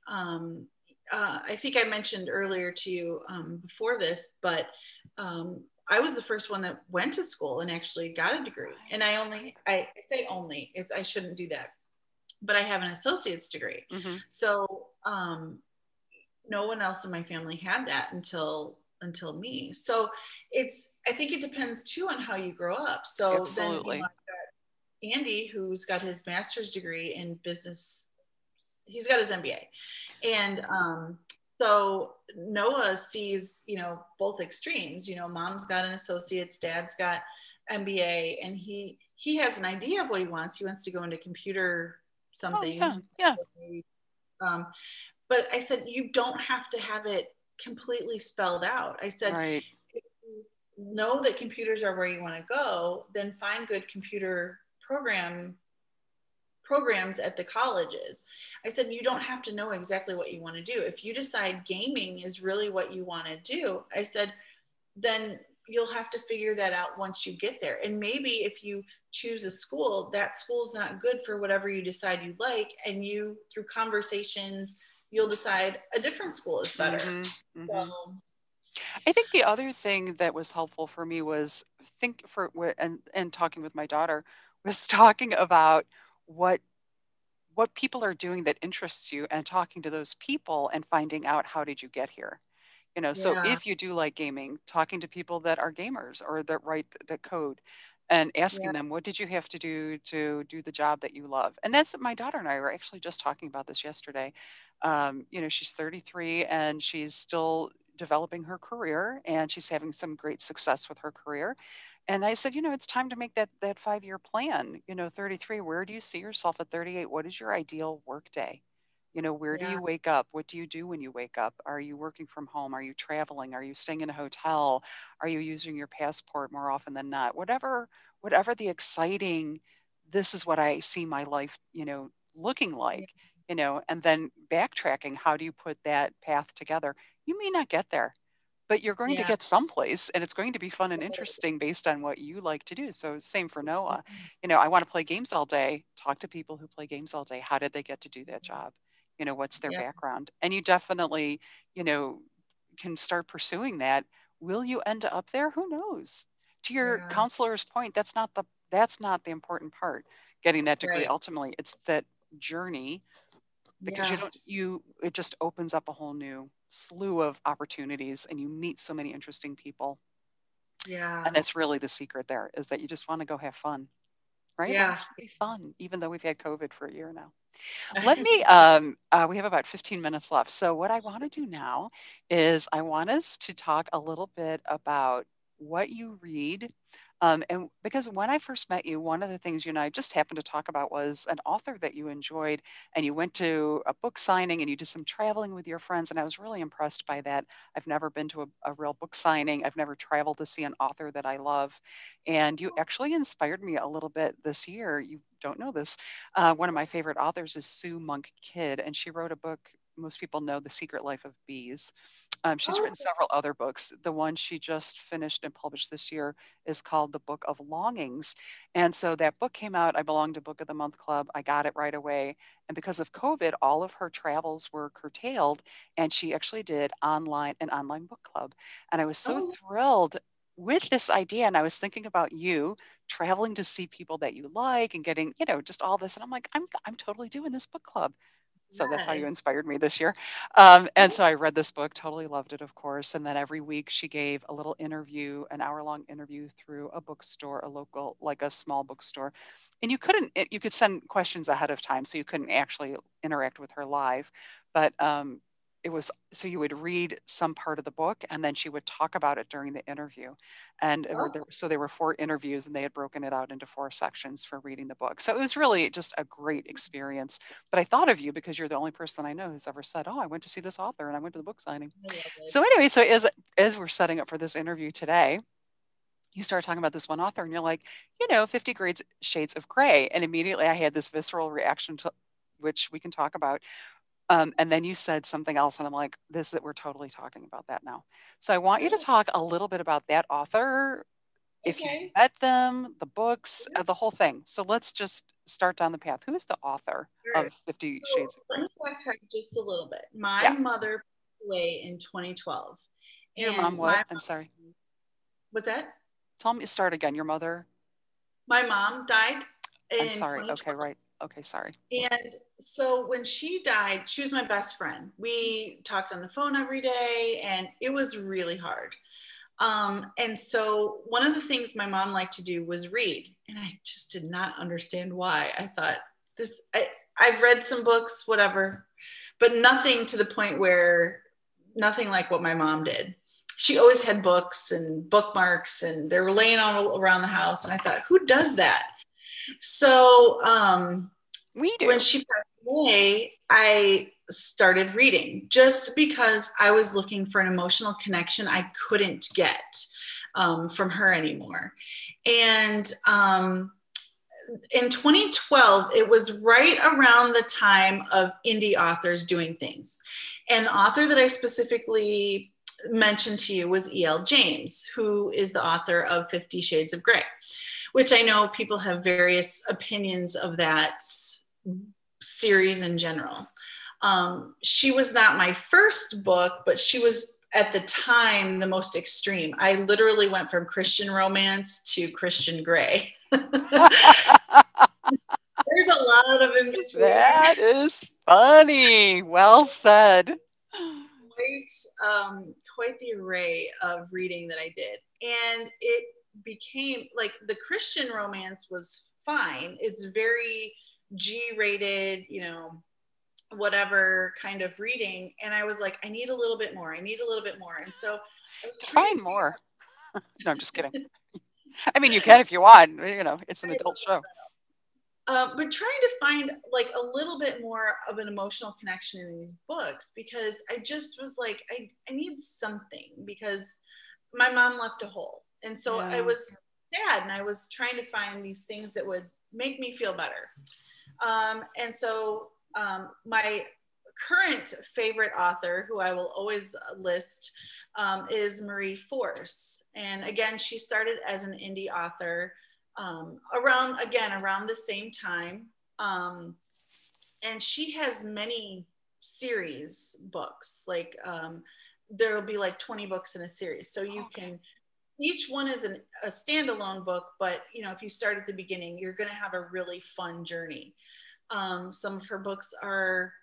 Um, uh, I think I mentioned earlier to you um, before this, but um, I was the first one that went to school and actually got a degree. And I only, I say only, it's, I shouldn't do that but I have an associate's degree. Mm-hmm. So um, no one else in my family had that until until me. So it's I think it depends too on how you grow up. So Absolutely. then you know, Andy, who's got his master's degree in business, he's got his MBA, and um, so Noah sees you know both extremes. You know, mom's got an associate's, dad's got MBA, and he he has an idea of what he wants. He wants to go into computer something. Oh, yeah. yeah. Um, but I said, you don't have to have it completely spelled out. I said, right. know that computers are where you want to go, then find good computer program programs at the colleges. I said, you don't have to know exactly what you want to do. If you decide gaming is really what you want to do, I said, then you'll have to figure that out once you get there. And maybe if you choose a school, that school's not good for whatever you decide you like. And you, through conversations, you'll decide a different school is better. Mm-hmm, mm-hmm. So, I think the other thing that was helpful for me was think for and and talking with my daughter was talking about what what people are doing that interests you and talking to those people and finding out how did you get here. You know so if you do like gaming talking to people that are gamers or that write the code and asking Yeah. them what did you have to do to do the job that you love? And that's my daughter and i were actually just talking about this yesterday. Um, you know she's 33 and she's still developing her career and she's having some great success with her career and i said you know it's time to make that that five year plan you know 33 where do you see yourself at 38 what is your ideal work day you know, where do you wake up? What do you do when you wake up? Are you working from home? Are you traveling? Are you staying in a hotel? Are you using your passport more often than not? Whatever, whatever the exciting, this is what I see my life, you know, looking Yeah. like, you know, and then backtracking, how do you put that path together? You may not get there, but you're going to get someplace and it's going to be fun and interesting based on what you like to do. So same for Noah. Mm-hmm. You know, I want to play games all day. Talk to people who play games all day. How did they get to do that job? you know what's their Yeah. background and you definitely you know can start pursuing that will you end up there who knows to your Yeah. counselor's point that's not the that's not the important part getting that degree Right. ultimately it's that journey because you don't you it just opens up a whole new slew of opportunities and you meet so many interesting people. Yeah. and that's really the secret there is that you just want to go have fun right? Yeah. Be fun even though we've had covid for a year now. Let me um uh, we have about 15 minutes left. So what i want to do now is i want us to talk a little bit about what you read um, and because when i first met you one of the things you and i just happened to talk about was an author that you enjoyed and you went to a book signing and you did some traveling with your friends and i was really impressed by that. I've never been to a, a real book signing. I've never traveled to see an author that i love and you actually inspired me a little bit this year. You don't know this uh, one of my favorite authors is Sue Monk Kidd, and she wrote a book most people know, The Secret Life of Bees. Um, she's Oh, written several other books. The one she just finished and published this year is called The Book of Longings. And so that book came out. I belonged to Book of the Month Club. I got it right away. And because of COVID, all of her travels were curtailed. And she actually did online an online book club. And I was so oh, thrilled with this idea. And I was thinking about you traveling to see people that you like and getting, you know, just all this. And I'm like, I'm I'm totally doing this book club. So that's how you inspired me this year. Um, and so I read this book, totally loved it, of course. And then every week she gave a little interview, an hour long interview through a bookstore, a local, like a small bookstore. And you couldn't, it, you could send questions ahead of time, so you couldn't actually interact with her live. But um, it was so you would read some part of the book and then she would talk about it during the interview. And Oh, there, so there were four interviews and they had broken it out into four sections for reading the book. So it was really just a great experience. But i thought of you because you're the only person i know who's ever said oh i went to see this author and i went to the book signing. So anyway so as as we're setting up for this interview today you start talking about this one author and you're like you know 50 grades shades of gray. And immediately i had this visceral reaction to which we can talk about um, and then you said something else, and I'm like, this is that we're totally talking about that now. So I want you to talk a little bit about that author, if you met them, the books, uh, the whole thing. So let's just start down the path. Who is the author Sure. of Fifty So Shades of let me backtrack just a little bit. My Yeah. mother passed away in 2012. Your mom what? I'm sorry. what's that? Tell me, start again. Your mother? My mom died I'm sorry. Okay, right. Okay, sorry. And so when she died, she was my best friend. We talked on the phone every day, and it was really hard. Um, and so one of the things my mom liked to do was read, and I just did not understand why. I thought this, I, I've read some books, whatever, but nothing to the point where nothing like what my mom did. She always had books and bookmarks, and they were laying all around the house. And I thought, who does that? So um, We do. when she passed away, I started reading just because I was looking for an emotional connection I couldn't get um, from her anymore. And um, in 2012, it was right around the time of indie authors doing things. And the author that I specifically mentioned to you was E.L. James, who is the author of Fifty Shades of Grey, which I know people have various opinions of that series in general. Um, she was not my first book, but she was at the time the most extreme. I literally went from Christian romance to Christian Grey. There's a lot of in between. That is funny. Well said. Quite, um, quite the array of reading that I did, and it became like the Christian romance was fine. It's very G-rated, you know, whatever kind of reading, and I was like, I need a little bit more. I need a little bit more, and so I was Find more. no, I'm just kidding. I mean, you can if you want. You know, it's an adult show. Um, but trying to find like a little bit more of an emotional connection in these books because I just was like, I, I need something because my mom left a hole. And so yeah. I was sad and I was trying to find these things that would make me feel better. Um, and so um, my current favorite author, who I will always list, um, is Marie Force. And again, she started as an indie author um, around, again, around the same time. Um, and she has many series books, like um, there'll be like 20 books in a series. So you can, each one is an, a standalone book, but you know, if you start at the beginning, you're going to have a really fun journey. Um, some of her books are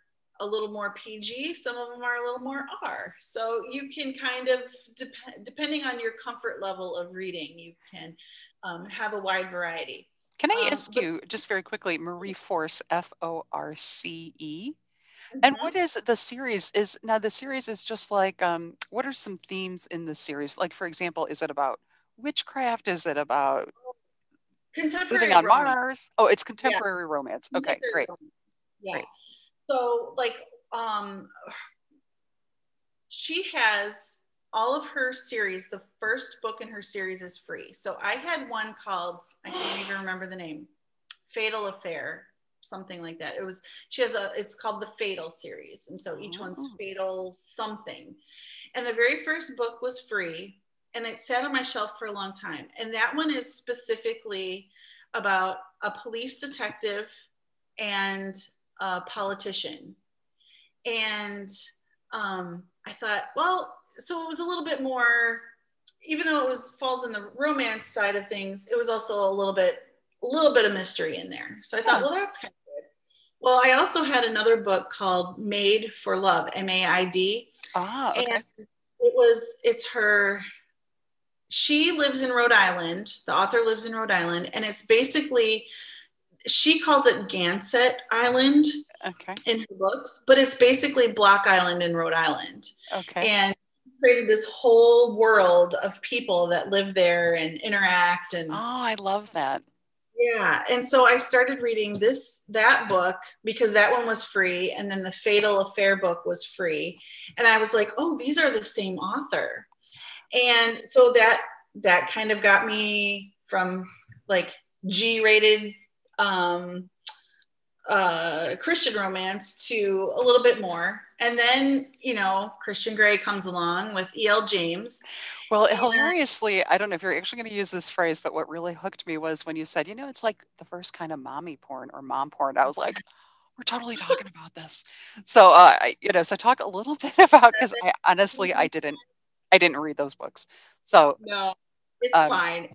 a little more PG, some of them are a little more R. So you can kind of, dep- depending on your comfort level of reading, you can um, have a wide variety. Can I um, ask but, you just very quickly, Marie Force, F O R C E? And mm-hmm. what is the series? Is now the series is just like um, what are some themes in the series? Like for example, is it about witchcraft? Is it about contemporary living on romance. Mars? Oh, it's contemporary yeah. romance. Okay, contemporary great. Romance. Yeah. Great so like um she has all of her series the first book in her series is free so i had one called i can't even remember the name fatal affair something like that it was she has a it's called the fatal series and so each oh. one's fatal something and the very first book was free and it sat on my shelf for a long time and that one is specifically about a police detective and a politician. And um, I thought, well, so it was a little bit more, even though it was falls in the romance side of things, it was also a little bit, a little bit of mystery in there. So I thought, well, that's kind. Well, I also had another book called Maid for Love, M-A-I-D. Ah, okay. And it was, it's her, she lives in Rhode Island. The author lives in Rhode Island, and it's basically she calls it Gansett Island okay. in her books, but it's basically Block Island in Rhode Island. Okay. And created this whole world of people that live there and interact and oh i love that yeah and so i started reading this that book because that one was free and then the fatal affair book was free and i was like oh these are the same author and so that that kind of got me from like g rated um, uh, Christian romance to a little bit more. And then, you know, Christian Grey comes along with E.L. James. Well, hilariously, I don't know if you're actually going to use this phrase, but what really hooked me was when you said, you know, it's like the first kind of mommy porn or mom porn. I was like, we're totally talking about this. So, uh, I, you know, so talk a little bit about because I honestly I didn't I didn't read those books. So no, it's um, fine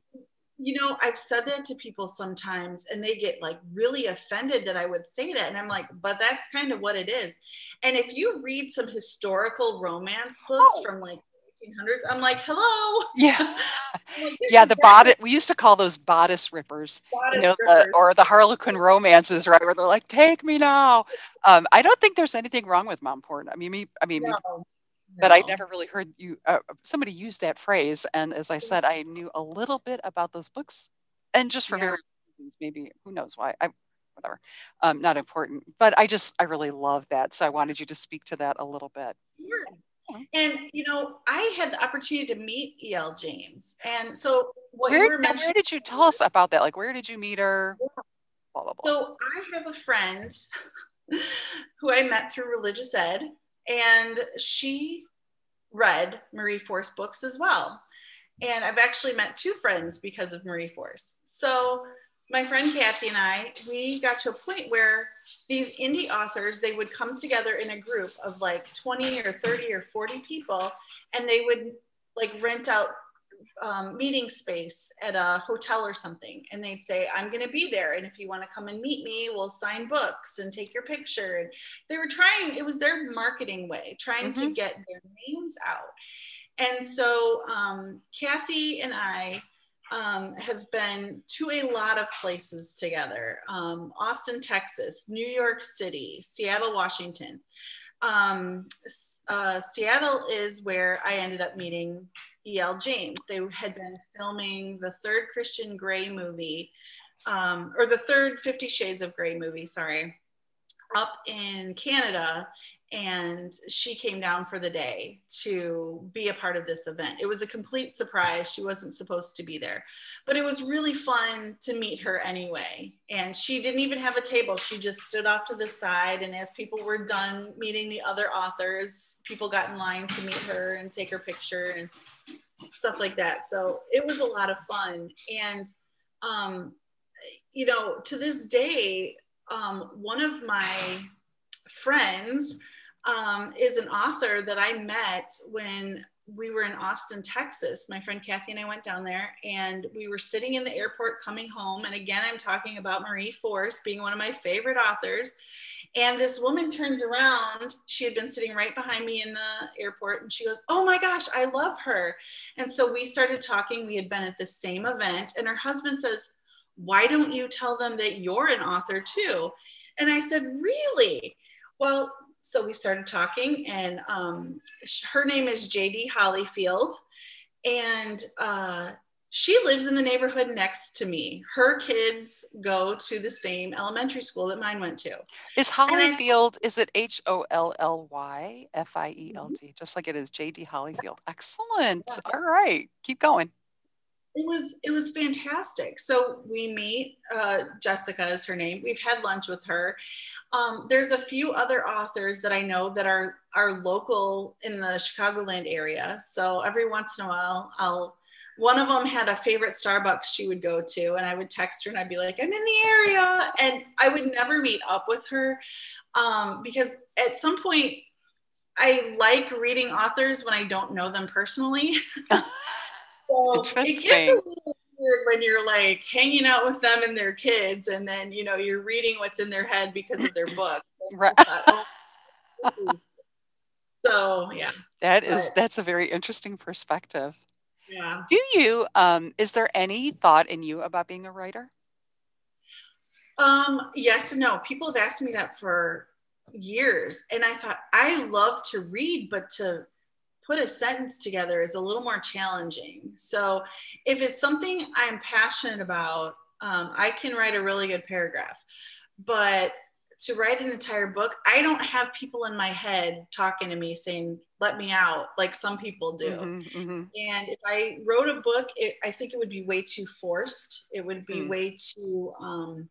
you know, I've said that to people sometimes and they get like really offended that I would say that. And I'm like, but that's kind of what it is. And if you read some historical romance books oh. from like 1800s, I'm like, hello. Yeah. like, yeah. The bodice, we used to call those bodice rippers, bodice you know, rippers. The, or the Harlequin romances, right? Where they're like, take me now. Um, I don't think there's anything wrong with mom porn. I mean, me, I mean, no but I never really heard you uh, somebody use that phrase. And as I said, I knew a little bit about those books, and just for yeah. various reasons, maybe who knows why. I whatever, um, not important. But I just I really love that, so I wanted you to speak to that a little bit. And you know, I had the opportunity to meet E.L. James, and so what where, where did you tell us about that? Like, where did you meet her? Blah, blah, blah. So I have a friend who I met through religious ed, and she read Marie Force books as well. And I've actually met two friends because of Marie Force. So my friend Kathy and I, we got to a point where these indie authors, they would come together in a group of like 20 or 30 or 40 people, and they would like rent out um, meeting space at a hotel or something. And they'd say i'm going to be there and if you want to come and meet me we'll sign books and take your picture. And they were trying it was their marketing way trying mm-hmm. to get their names out. And so um, kathy and i um, have been to a lot of places together um, Austin, Texas, New York City, Seattle, Washington. Um, uh, Seattle is where I ended up meeting E.L. James. They had been filming the third Christian Grey movie, um, or the third Fifty Shades of Grey movie, sorry, up in Canada and she came down for the day to be a part of this event. It was a complete surprise. She wasn't supposed to be there, but it was really fun to meet her anyway. And she didn't even have a table. She just stood off to the side. And as people were done meeting the other authors, people got in line to meet her and take her picture and stuff like that. So it was a lot of fun. And, um, you know, to this day, um, one of my friends um, is an author that I met when we were in Austin, Texas. My friend Kathy and I went down there and we were sitting in the airport coming home. And again, I'm talking about Marie Force being one of my favorite authors. And this woman turns around. She had been sitting right behind me in the airport and she goes, Oh my gosh, I love her. And so we started talking. We had been at the same event. And her husband says, Why don't you tell them that you're an author too? And I said, Really? Well, so we started talking, and um, her name is JD Hollyfield, and uh, she lives in the neighborhood next to me. Her kids go to the same elementary school that mine went to. Is Hollyfield, I, is it H O L L Y F I E L D, just like it is JD Hollyfield? Excellent. Yeah. All right, keep going it was it was fantastic. So we meet uh, jessica is her name. We've had lunch with her. Um, there's a few other authors that i know that are are local in the chicagoland area. So every once in a while i'll one of them had a favorite starbucks she would go to and i would text her and i'd be like i'm in the area. And i would never meet up with her um, because at some point i like reading authors when i don't know them personally So it gets a little weird when you're like hanging out with them and their kids, and then you know you're reading what's in their head because of their book. right. oh, is... so yeah. That is but, that's a very interesting perspective. Yeah. Do you um is there any thought in you about being a writer? Um yes and no. People have asked me that for years and I thought I love to read but to put a sentence together is a little more challenging. So if it's something I'm passionate about, um, I can write a really good paragraph. But to write an entire book, I don't have people in my head talking to me saying, let me out, like some people do. Mm-hmm, mm-hmm. And if I wrote a book, it, I think it would be way too forced. It would be mm. way too um,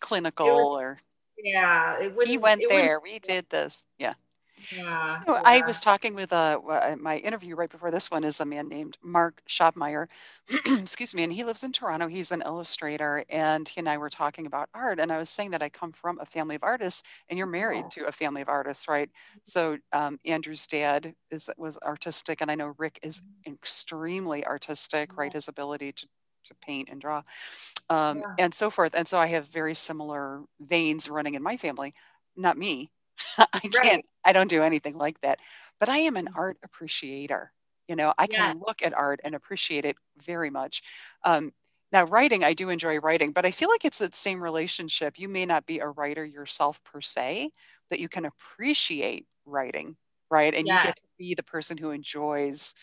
clinical would, or. Yeah, it would. We went there. We did this. Yeah. Yeah, you know, yeah. I was talking with uh, uh, my interview right before this one is a man named Mark Shopmeyer, excuse me, and he lives in Toronto. He's an illustrator, and he and I were talking about art. And I was saying that I come from a family of artists, and you're married oh. to a family of artists, right? So um, Andrew's dad is was artistic, and I know Rick is mm-hmm. extremely artistic, right? His ability to to paint and draw, um, yeah. and so forth. And so I have very similar veins running in my family. Not me, I can't, right. I don't do anything like that. But I am an mm-hmm. art appreciator. You know, I can yeah. look at art and appreciate it very much. Um, now, writing, I do enjoy writing, but I feel like it's the same relationship. You may not be a writer yourself per se, but you can appreciate writing, right? And yeah. you get to be the person who enjoys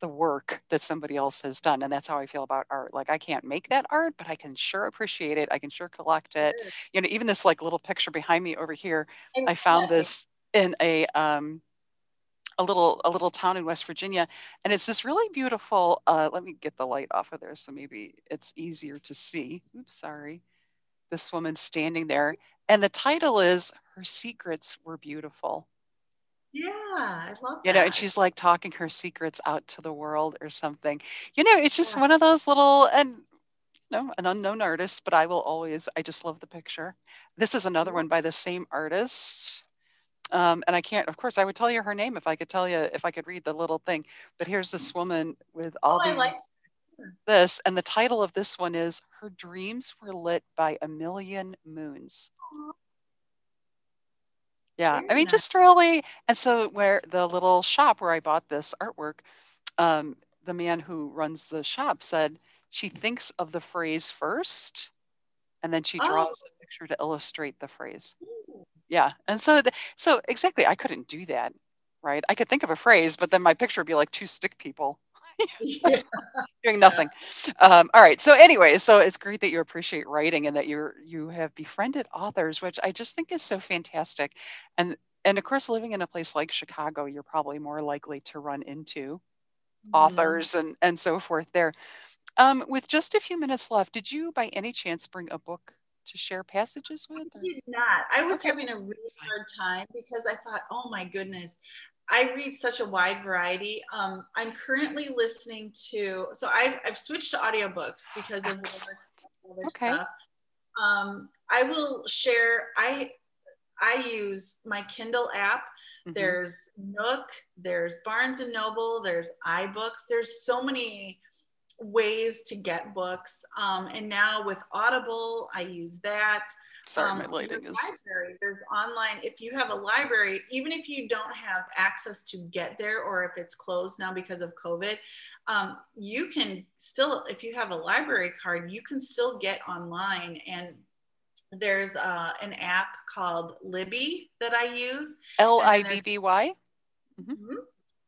the work that somebody else has done. And that's how I feel about art. Like I can't make that art, but I can sure appreciate it. I can sure collect it. Sure. You know, even this like little picture behind me over here, I found this in a um a little a little town in West Virginia. And it's this really beautiful, uh, let me get the light off of there so maybe it's easier to see. Oops, sorry. This woman standing there. And the title is Her Secrets Were Beautiful. Yeah, I love You know, and she's like talking her secrets out to the world or something. You know, it's just Yeah. one of those little and you know, an unknown artist, but I will always I just love the picture. This is another one by the same artist. Um, and I can't, of course, I would tell you her name if I could tell you, if I could read the little thing. But here's this woman with all Oh, these, like this, and the title of this one is Her Dreams Were Lit by a Million Moons. Yeah, I mean, nice. just really, and so where the little shop where I bought this artwork, um, the man who runs the shop said she thinks of the phrase first, and then she Oh, draws a picture to illustrate the phrase. Yeah. And so, the, so exactly, I couldn't do that, right? I could think of a phrase, but then my picture would be like two stick people yeah. doing nothing. Um, all right. So anyway, so it's great that you appreciate writing and that you're you have befriended authors, which I just think is so fantastic. And and of course, living in a place like Chicago, you're probably more likely to run into Mhm. authors and and so forth there. Um, with just a few minutes left, did you by any chance bring a book to share passages with? Or? did not. I was Okay, having a really hard time because I thought, oh my goodness, I read such a wide variety. Um, I'm currently listening to, so I've, I've switched to audiobooks because of other Okay. stuff. Um, I will share, I, I use my Kindle app. hmm There's Nook, there's Barnes and Noble, there's iBooks. There's so many ways to get books. Um, and now with Audible, I use that. Sorry, my Um, lighting there's is. library, there's online. If you have a library, even if you don't have access to get there, or if it's closed now because of COVID, um, you can still, if you have a library card, you can still get online. And there's uh, an app called Libby that I use, L I B B Y. and I then B there's B Y. Mhm.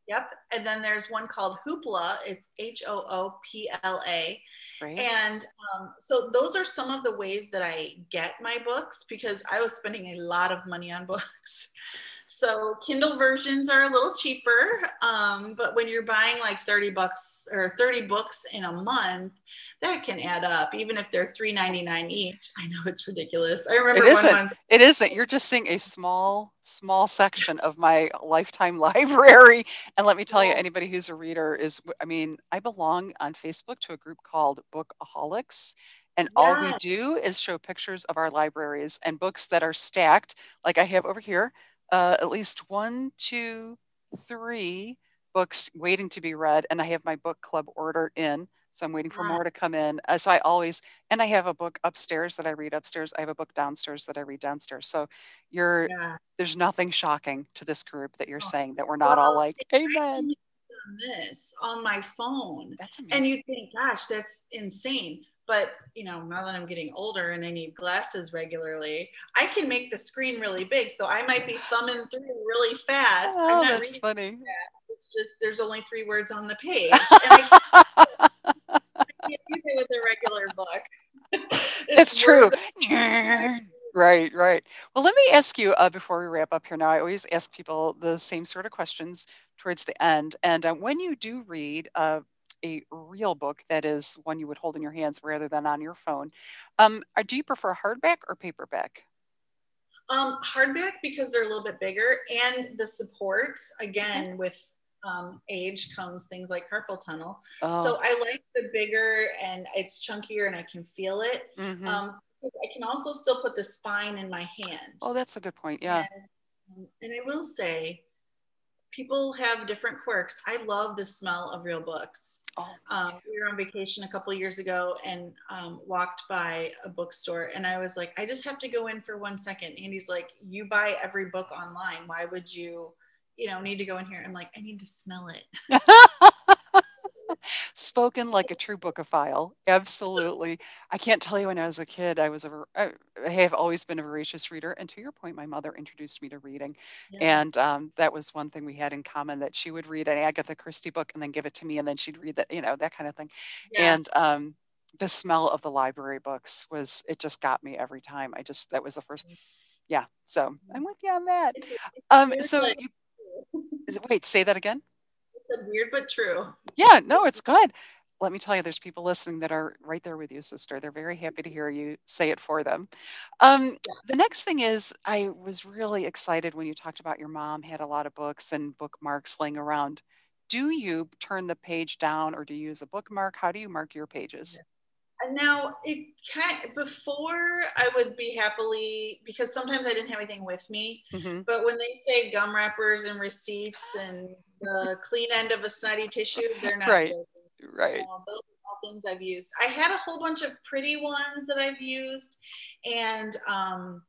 Yep. And then there's one called Hoopla. It's H O O P L A. Great. And um, so those are some of the ways that I get my books because I was spending a lot of money on books. So Kindle versions are a little cheaper, um, but when you're buying like 30 bucks or 30 books in a month, that can add up, even if they're $3.99 each. I know it's ridiculous. I remember one isn't. month. It isn't. You're just seeing a small, small section of my lifetime library. And let me tell you, anybody who's a reader is, I mean, I belong on Facebook to a group called Bookaholics. And all we do is show pictures of our libraries and books that are stacked, like I have over here, uh, at least one, two, three books waiting to be read. And I have my book club order in. So I'm waiting for Yeah. more to come in. As I always, and I have a book upstairs that I read upstairs. I have a book downstairs that I read downstairs. So you're, Yeah. there's nothing shocking to this group that you're Oh, saying that we're not all like, amen. this on my phone. That's amazing. And you think, gosh, that's insane. But you know, now that I'm getting older and I need glasses regularly, I can make the screen really big. So I might be thumbing through really fast. I'm Oh, not that's funny. It's just there's only three words on the page. And I can't do that with a regular book. It's true. Right, right. Well, let me ask you uh, before we wrap up here now. I always ask people the same sort of questions towards the end. And uh, when you do read uh, a real book, that is one you would hold in your hands rather than on your phone, um, uh, do you prefer hardback or paperback? Um, hardback because they're a little bit bigger and the supports again with um, age comes things like carpal tunnel. Oh, So I like the bigger and it's chunkier and I can feel it. mhm. Um, I can also still put the spine in my hand. oh, that's a good point. Yeah. And, and I will say, people have different quirks. I love the smell of real books. Oh, Um, we were on vacation a couple years ago and um, walked by a bookstore, and I was like, I just have to go in for one second. Andy's like, You buy every book online. Why would you, you know, need to go in here? I'm like, I need to smell it. Spoken like a true bookophile. Absolutely. I can't tell you when I was a kid, I was a, I have always been a voracious reader. And to your point, my mother introduced me to reading. Yeah. And um, that was one thing we had in common that she would read an Agatha Christie book and then give it to me, and then she'd read that, you know, that kind of thing. yeah. And um, the smell of the library books was, it just got me every time. I just, that was the first, yeah. So I'm with you on that. Um, so you, wait, say that again. It's weird but true. Yeah, no, it's good. Let me tell you, there's people listening that are right there with you, sister. They're very happy to hear you say it for them. Um, Yeah. the next thing is, I was really excited when you talked about your mom had a lot of books and bookmarks laying around. Do you turn the page down or do you use a bookmark? How do you mark your pages? Now it kind before I would be happily because sometimes I didn't have anything with me. Mm-hmm. But when they say gum wrappers and receipts and the clean end of a snotty tissue, they're not right. Right. Uh, those are all things I've used. I had a whole bunch of pretty ones that I've used, and um,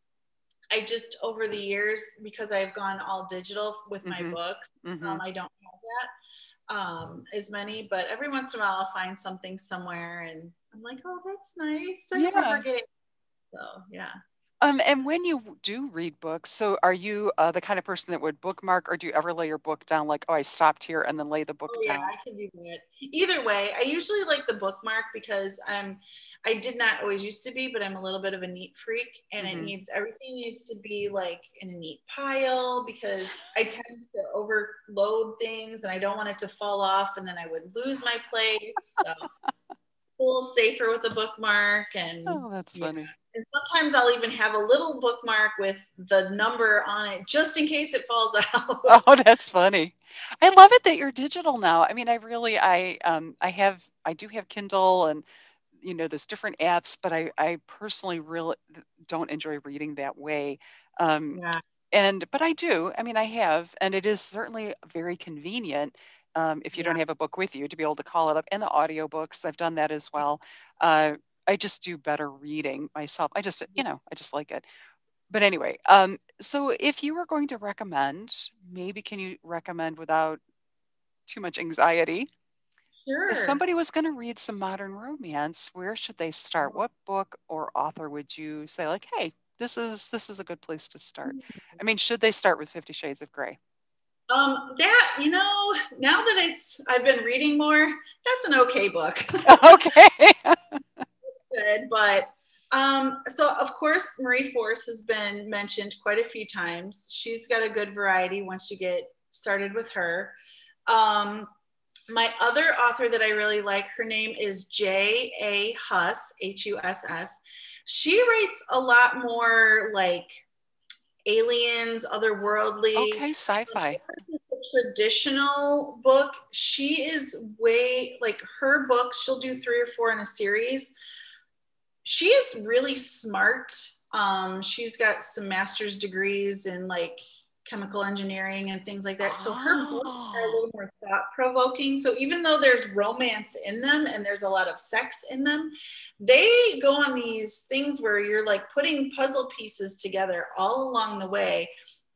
I just over the years because I've gone all digital with my mm-hmm. books, mm-hmm. Um, I don't have that um, as many, but every once in a while I'll find something somewhere and I'm like, oh, that's nice. I yeah. remember getting. So yeah. Um, and when you do read books, so are you uh, the kind of person that would bookmark, or do you ever lay your book down like, oh, I stopped here, and then lay the book oh, down? Yeah, I can do that. Either way, I usually like the bookmark because I'm, I did not always used to be, but I'm a little bit of a neat freak, and mm-hmm. it needs everything needs to be like in a neat pile because I tend to overload things, and I don't want it to fall off, and then I would lose my place. So. a little safer with a bookmark and oh that's funny and sometimes i'll even have a little bookmark with the number on it just in case it falls out. Oh that's funny. I love it that you're digital now. I mean i really i um i have i do have kindle and you know there's different apps but i i personally really don't enjoy reading that way. Um yeah. and but i do. I mean i have and it is certainly very convenient um, if you yeah. don't have a book with you to be able to call it up and the audiobooks i've done that as well. Uh, i just do better reading myself i just you know i just like it but anyway um, so if you were going to recommend maybe can you recommend without too much anxiety Sure. If somebody was going to read some modern romance, where should they start? What book or author would you say like, "Hey, this is this is a good place to start." Mm-hmm. I mean, should they start with 50 Shades of Grey? Um, that you know, now that it's I've been reading more, that's an okay book. okay. Good, but um, so of course Marie Force has been mentioned quite a few times. She's got a good variety once you get started with her. Um, my other author that I really like, her name is J. A. Huss, H U S S. She writes a lot more like aliens, otherworldly. Okay, sci-fi. Traditional book. She is way like her books. She'll do three or four in a series. She is really smart. Um, she's got some master's degrees in like chemical engineering and things like that. So her books are a little oh. more thought provoking. So even though there's romance in them and there's a lot of sex in them, they go on these things where you're like putting puzzle pieces together all along the way.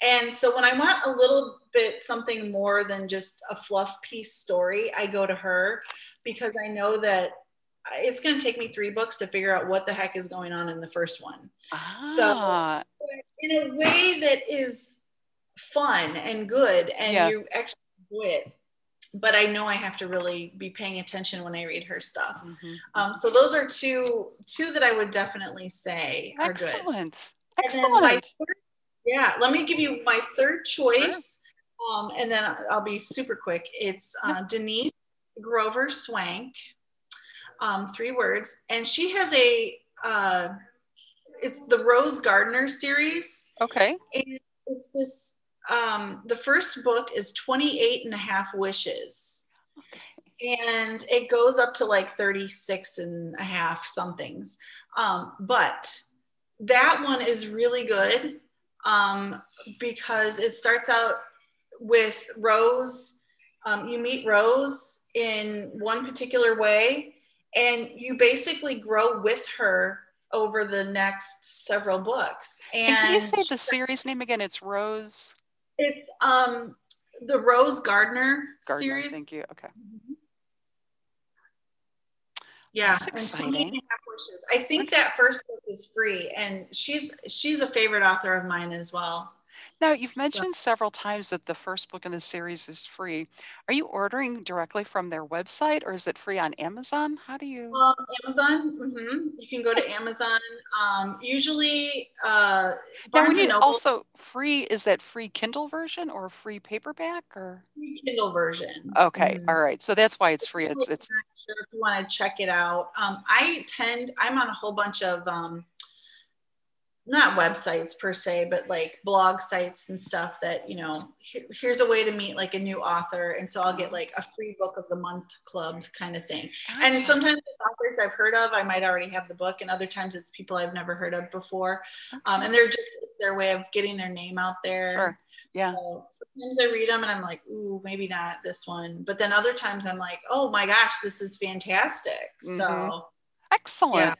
And so when I want a little bit something more than just a fluff piece story, I go to her because I know that it's going to take me three books to figure out what the heck is going on in the first one. Ah. So in a way that is fun and good and yeah. you actually enjoy it but I know I have to really be paying attention when I read her stuff. Mm-hmm. Um, so those are two two that I would definitely say are Excellent. good. Excellent. Third, yeah, let me give you my third choice, sure. um, and then I'll be super quick. It's uh. Denise Grover Swank, um, three words, and she has a uh, it's the Rose Gardner series. Okay. And it's this um, the first book is 28 and a half wishes. Okay. And it goes up to like 36 and a half somethings. Um, but that one is really good um, because it starts out with Rose. Um, you meet Rose in one particular way, and you basically grow with her over the next several books. And, and can you say the series name again? It's Rose. It's um the Rose Gardner, Gardner series. Thank you. Okay. Mm-hmm. Yeah, That's exciting. I think okay. that first book is free, and she's she's a favorite author of mine as well. Now, you've mentioned several times that the first book in the series is free. Are you ordering directly from their website or is it free on Amazon? How do you? Amazon. Mm-hmm. You can go to Amazon. Um, usually, uh, now, when you also free, is that free Kindle version or free paperback or? Free Kindle version. Okay. Mm-hmm. All right. So that's why it's free. It's, it's... Sure if you want to check it out. Um, I tend, I'm on a whole bunch of, um, not websites per se, but like blog sites and stuff that, you know, here's a way to meet like a new author. And so I'll get like a free book of the month club kind of thing. Okay. And sometimes it's authors I've heard of, I might already have the book. And other times it's people I've never heard of before. Okay. Um, and they're just, it's their way of getting their name out there. Sure. Yeah. So sometimes I read them and I'm like, ooh, maybe not this one. But then other times I'm like, oh my gosh, this is fantastic. Mm-hmm. So excellent. Yeah.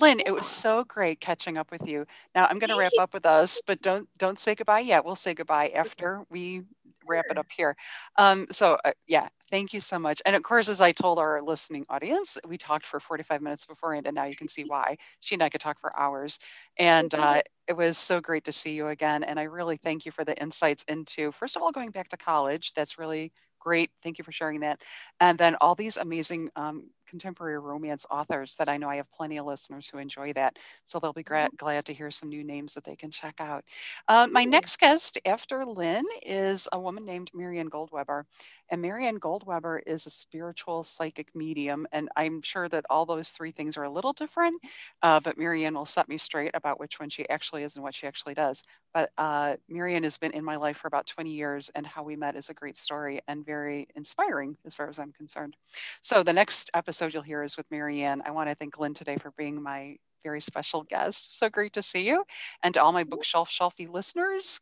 Lynn, it was so great catching up with you. Now I'm going to wrap up with us, but don't don't say goodbye yet. We'll say goodbye after we wrap it up here. Um, so uh, yeah, thank you so much. And of course, as I told our listening audience, we talked for 45 minutes beforehand, and now you can see why. She and I could talk for hours. And uh, it was so great to see you again. And I really thank you for the insights into, first of all, going back to college. That's really great. Thank you for sharing that. And then all these amazing um, contemporary romance authors that I know I have plenty of listeners who enjoy that. So they'll be gra- glad to hear some new names that they can check out. Uh, my next guest after Lynn is a woman named Marianne Goldweber. And Marianne Goldweber is a spiritual psychic medium. And I'm sure that all those three things are a little different, uh, but Marianne will set me straight about which one she actually is and what she actually does. But uh, Marianne has been in my life for about 20 years, and how we met is a great story and very inspiring as far as I'm concerned. So the next episode you'll hear is with Marianne. I want to thank Lynn today for being my very special guest. So great to see you. And to all my bookshelf shelfie listeners,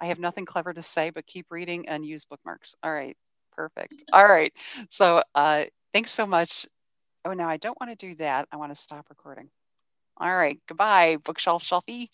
I have nothing clever to say, but keep reading and use bookmarks. All right. Perfect. All right. So uh, thanks so much. Oh, now I don't want to do that. I want to stop recording. All right. Goodbye, bookshelf shelfie.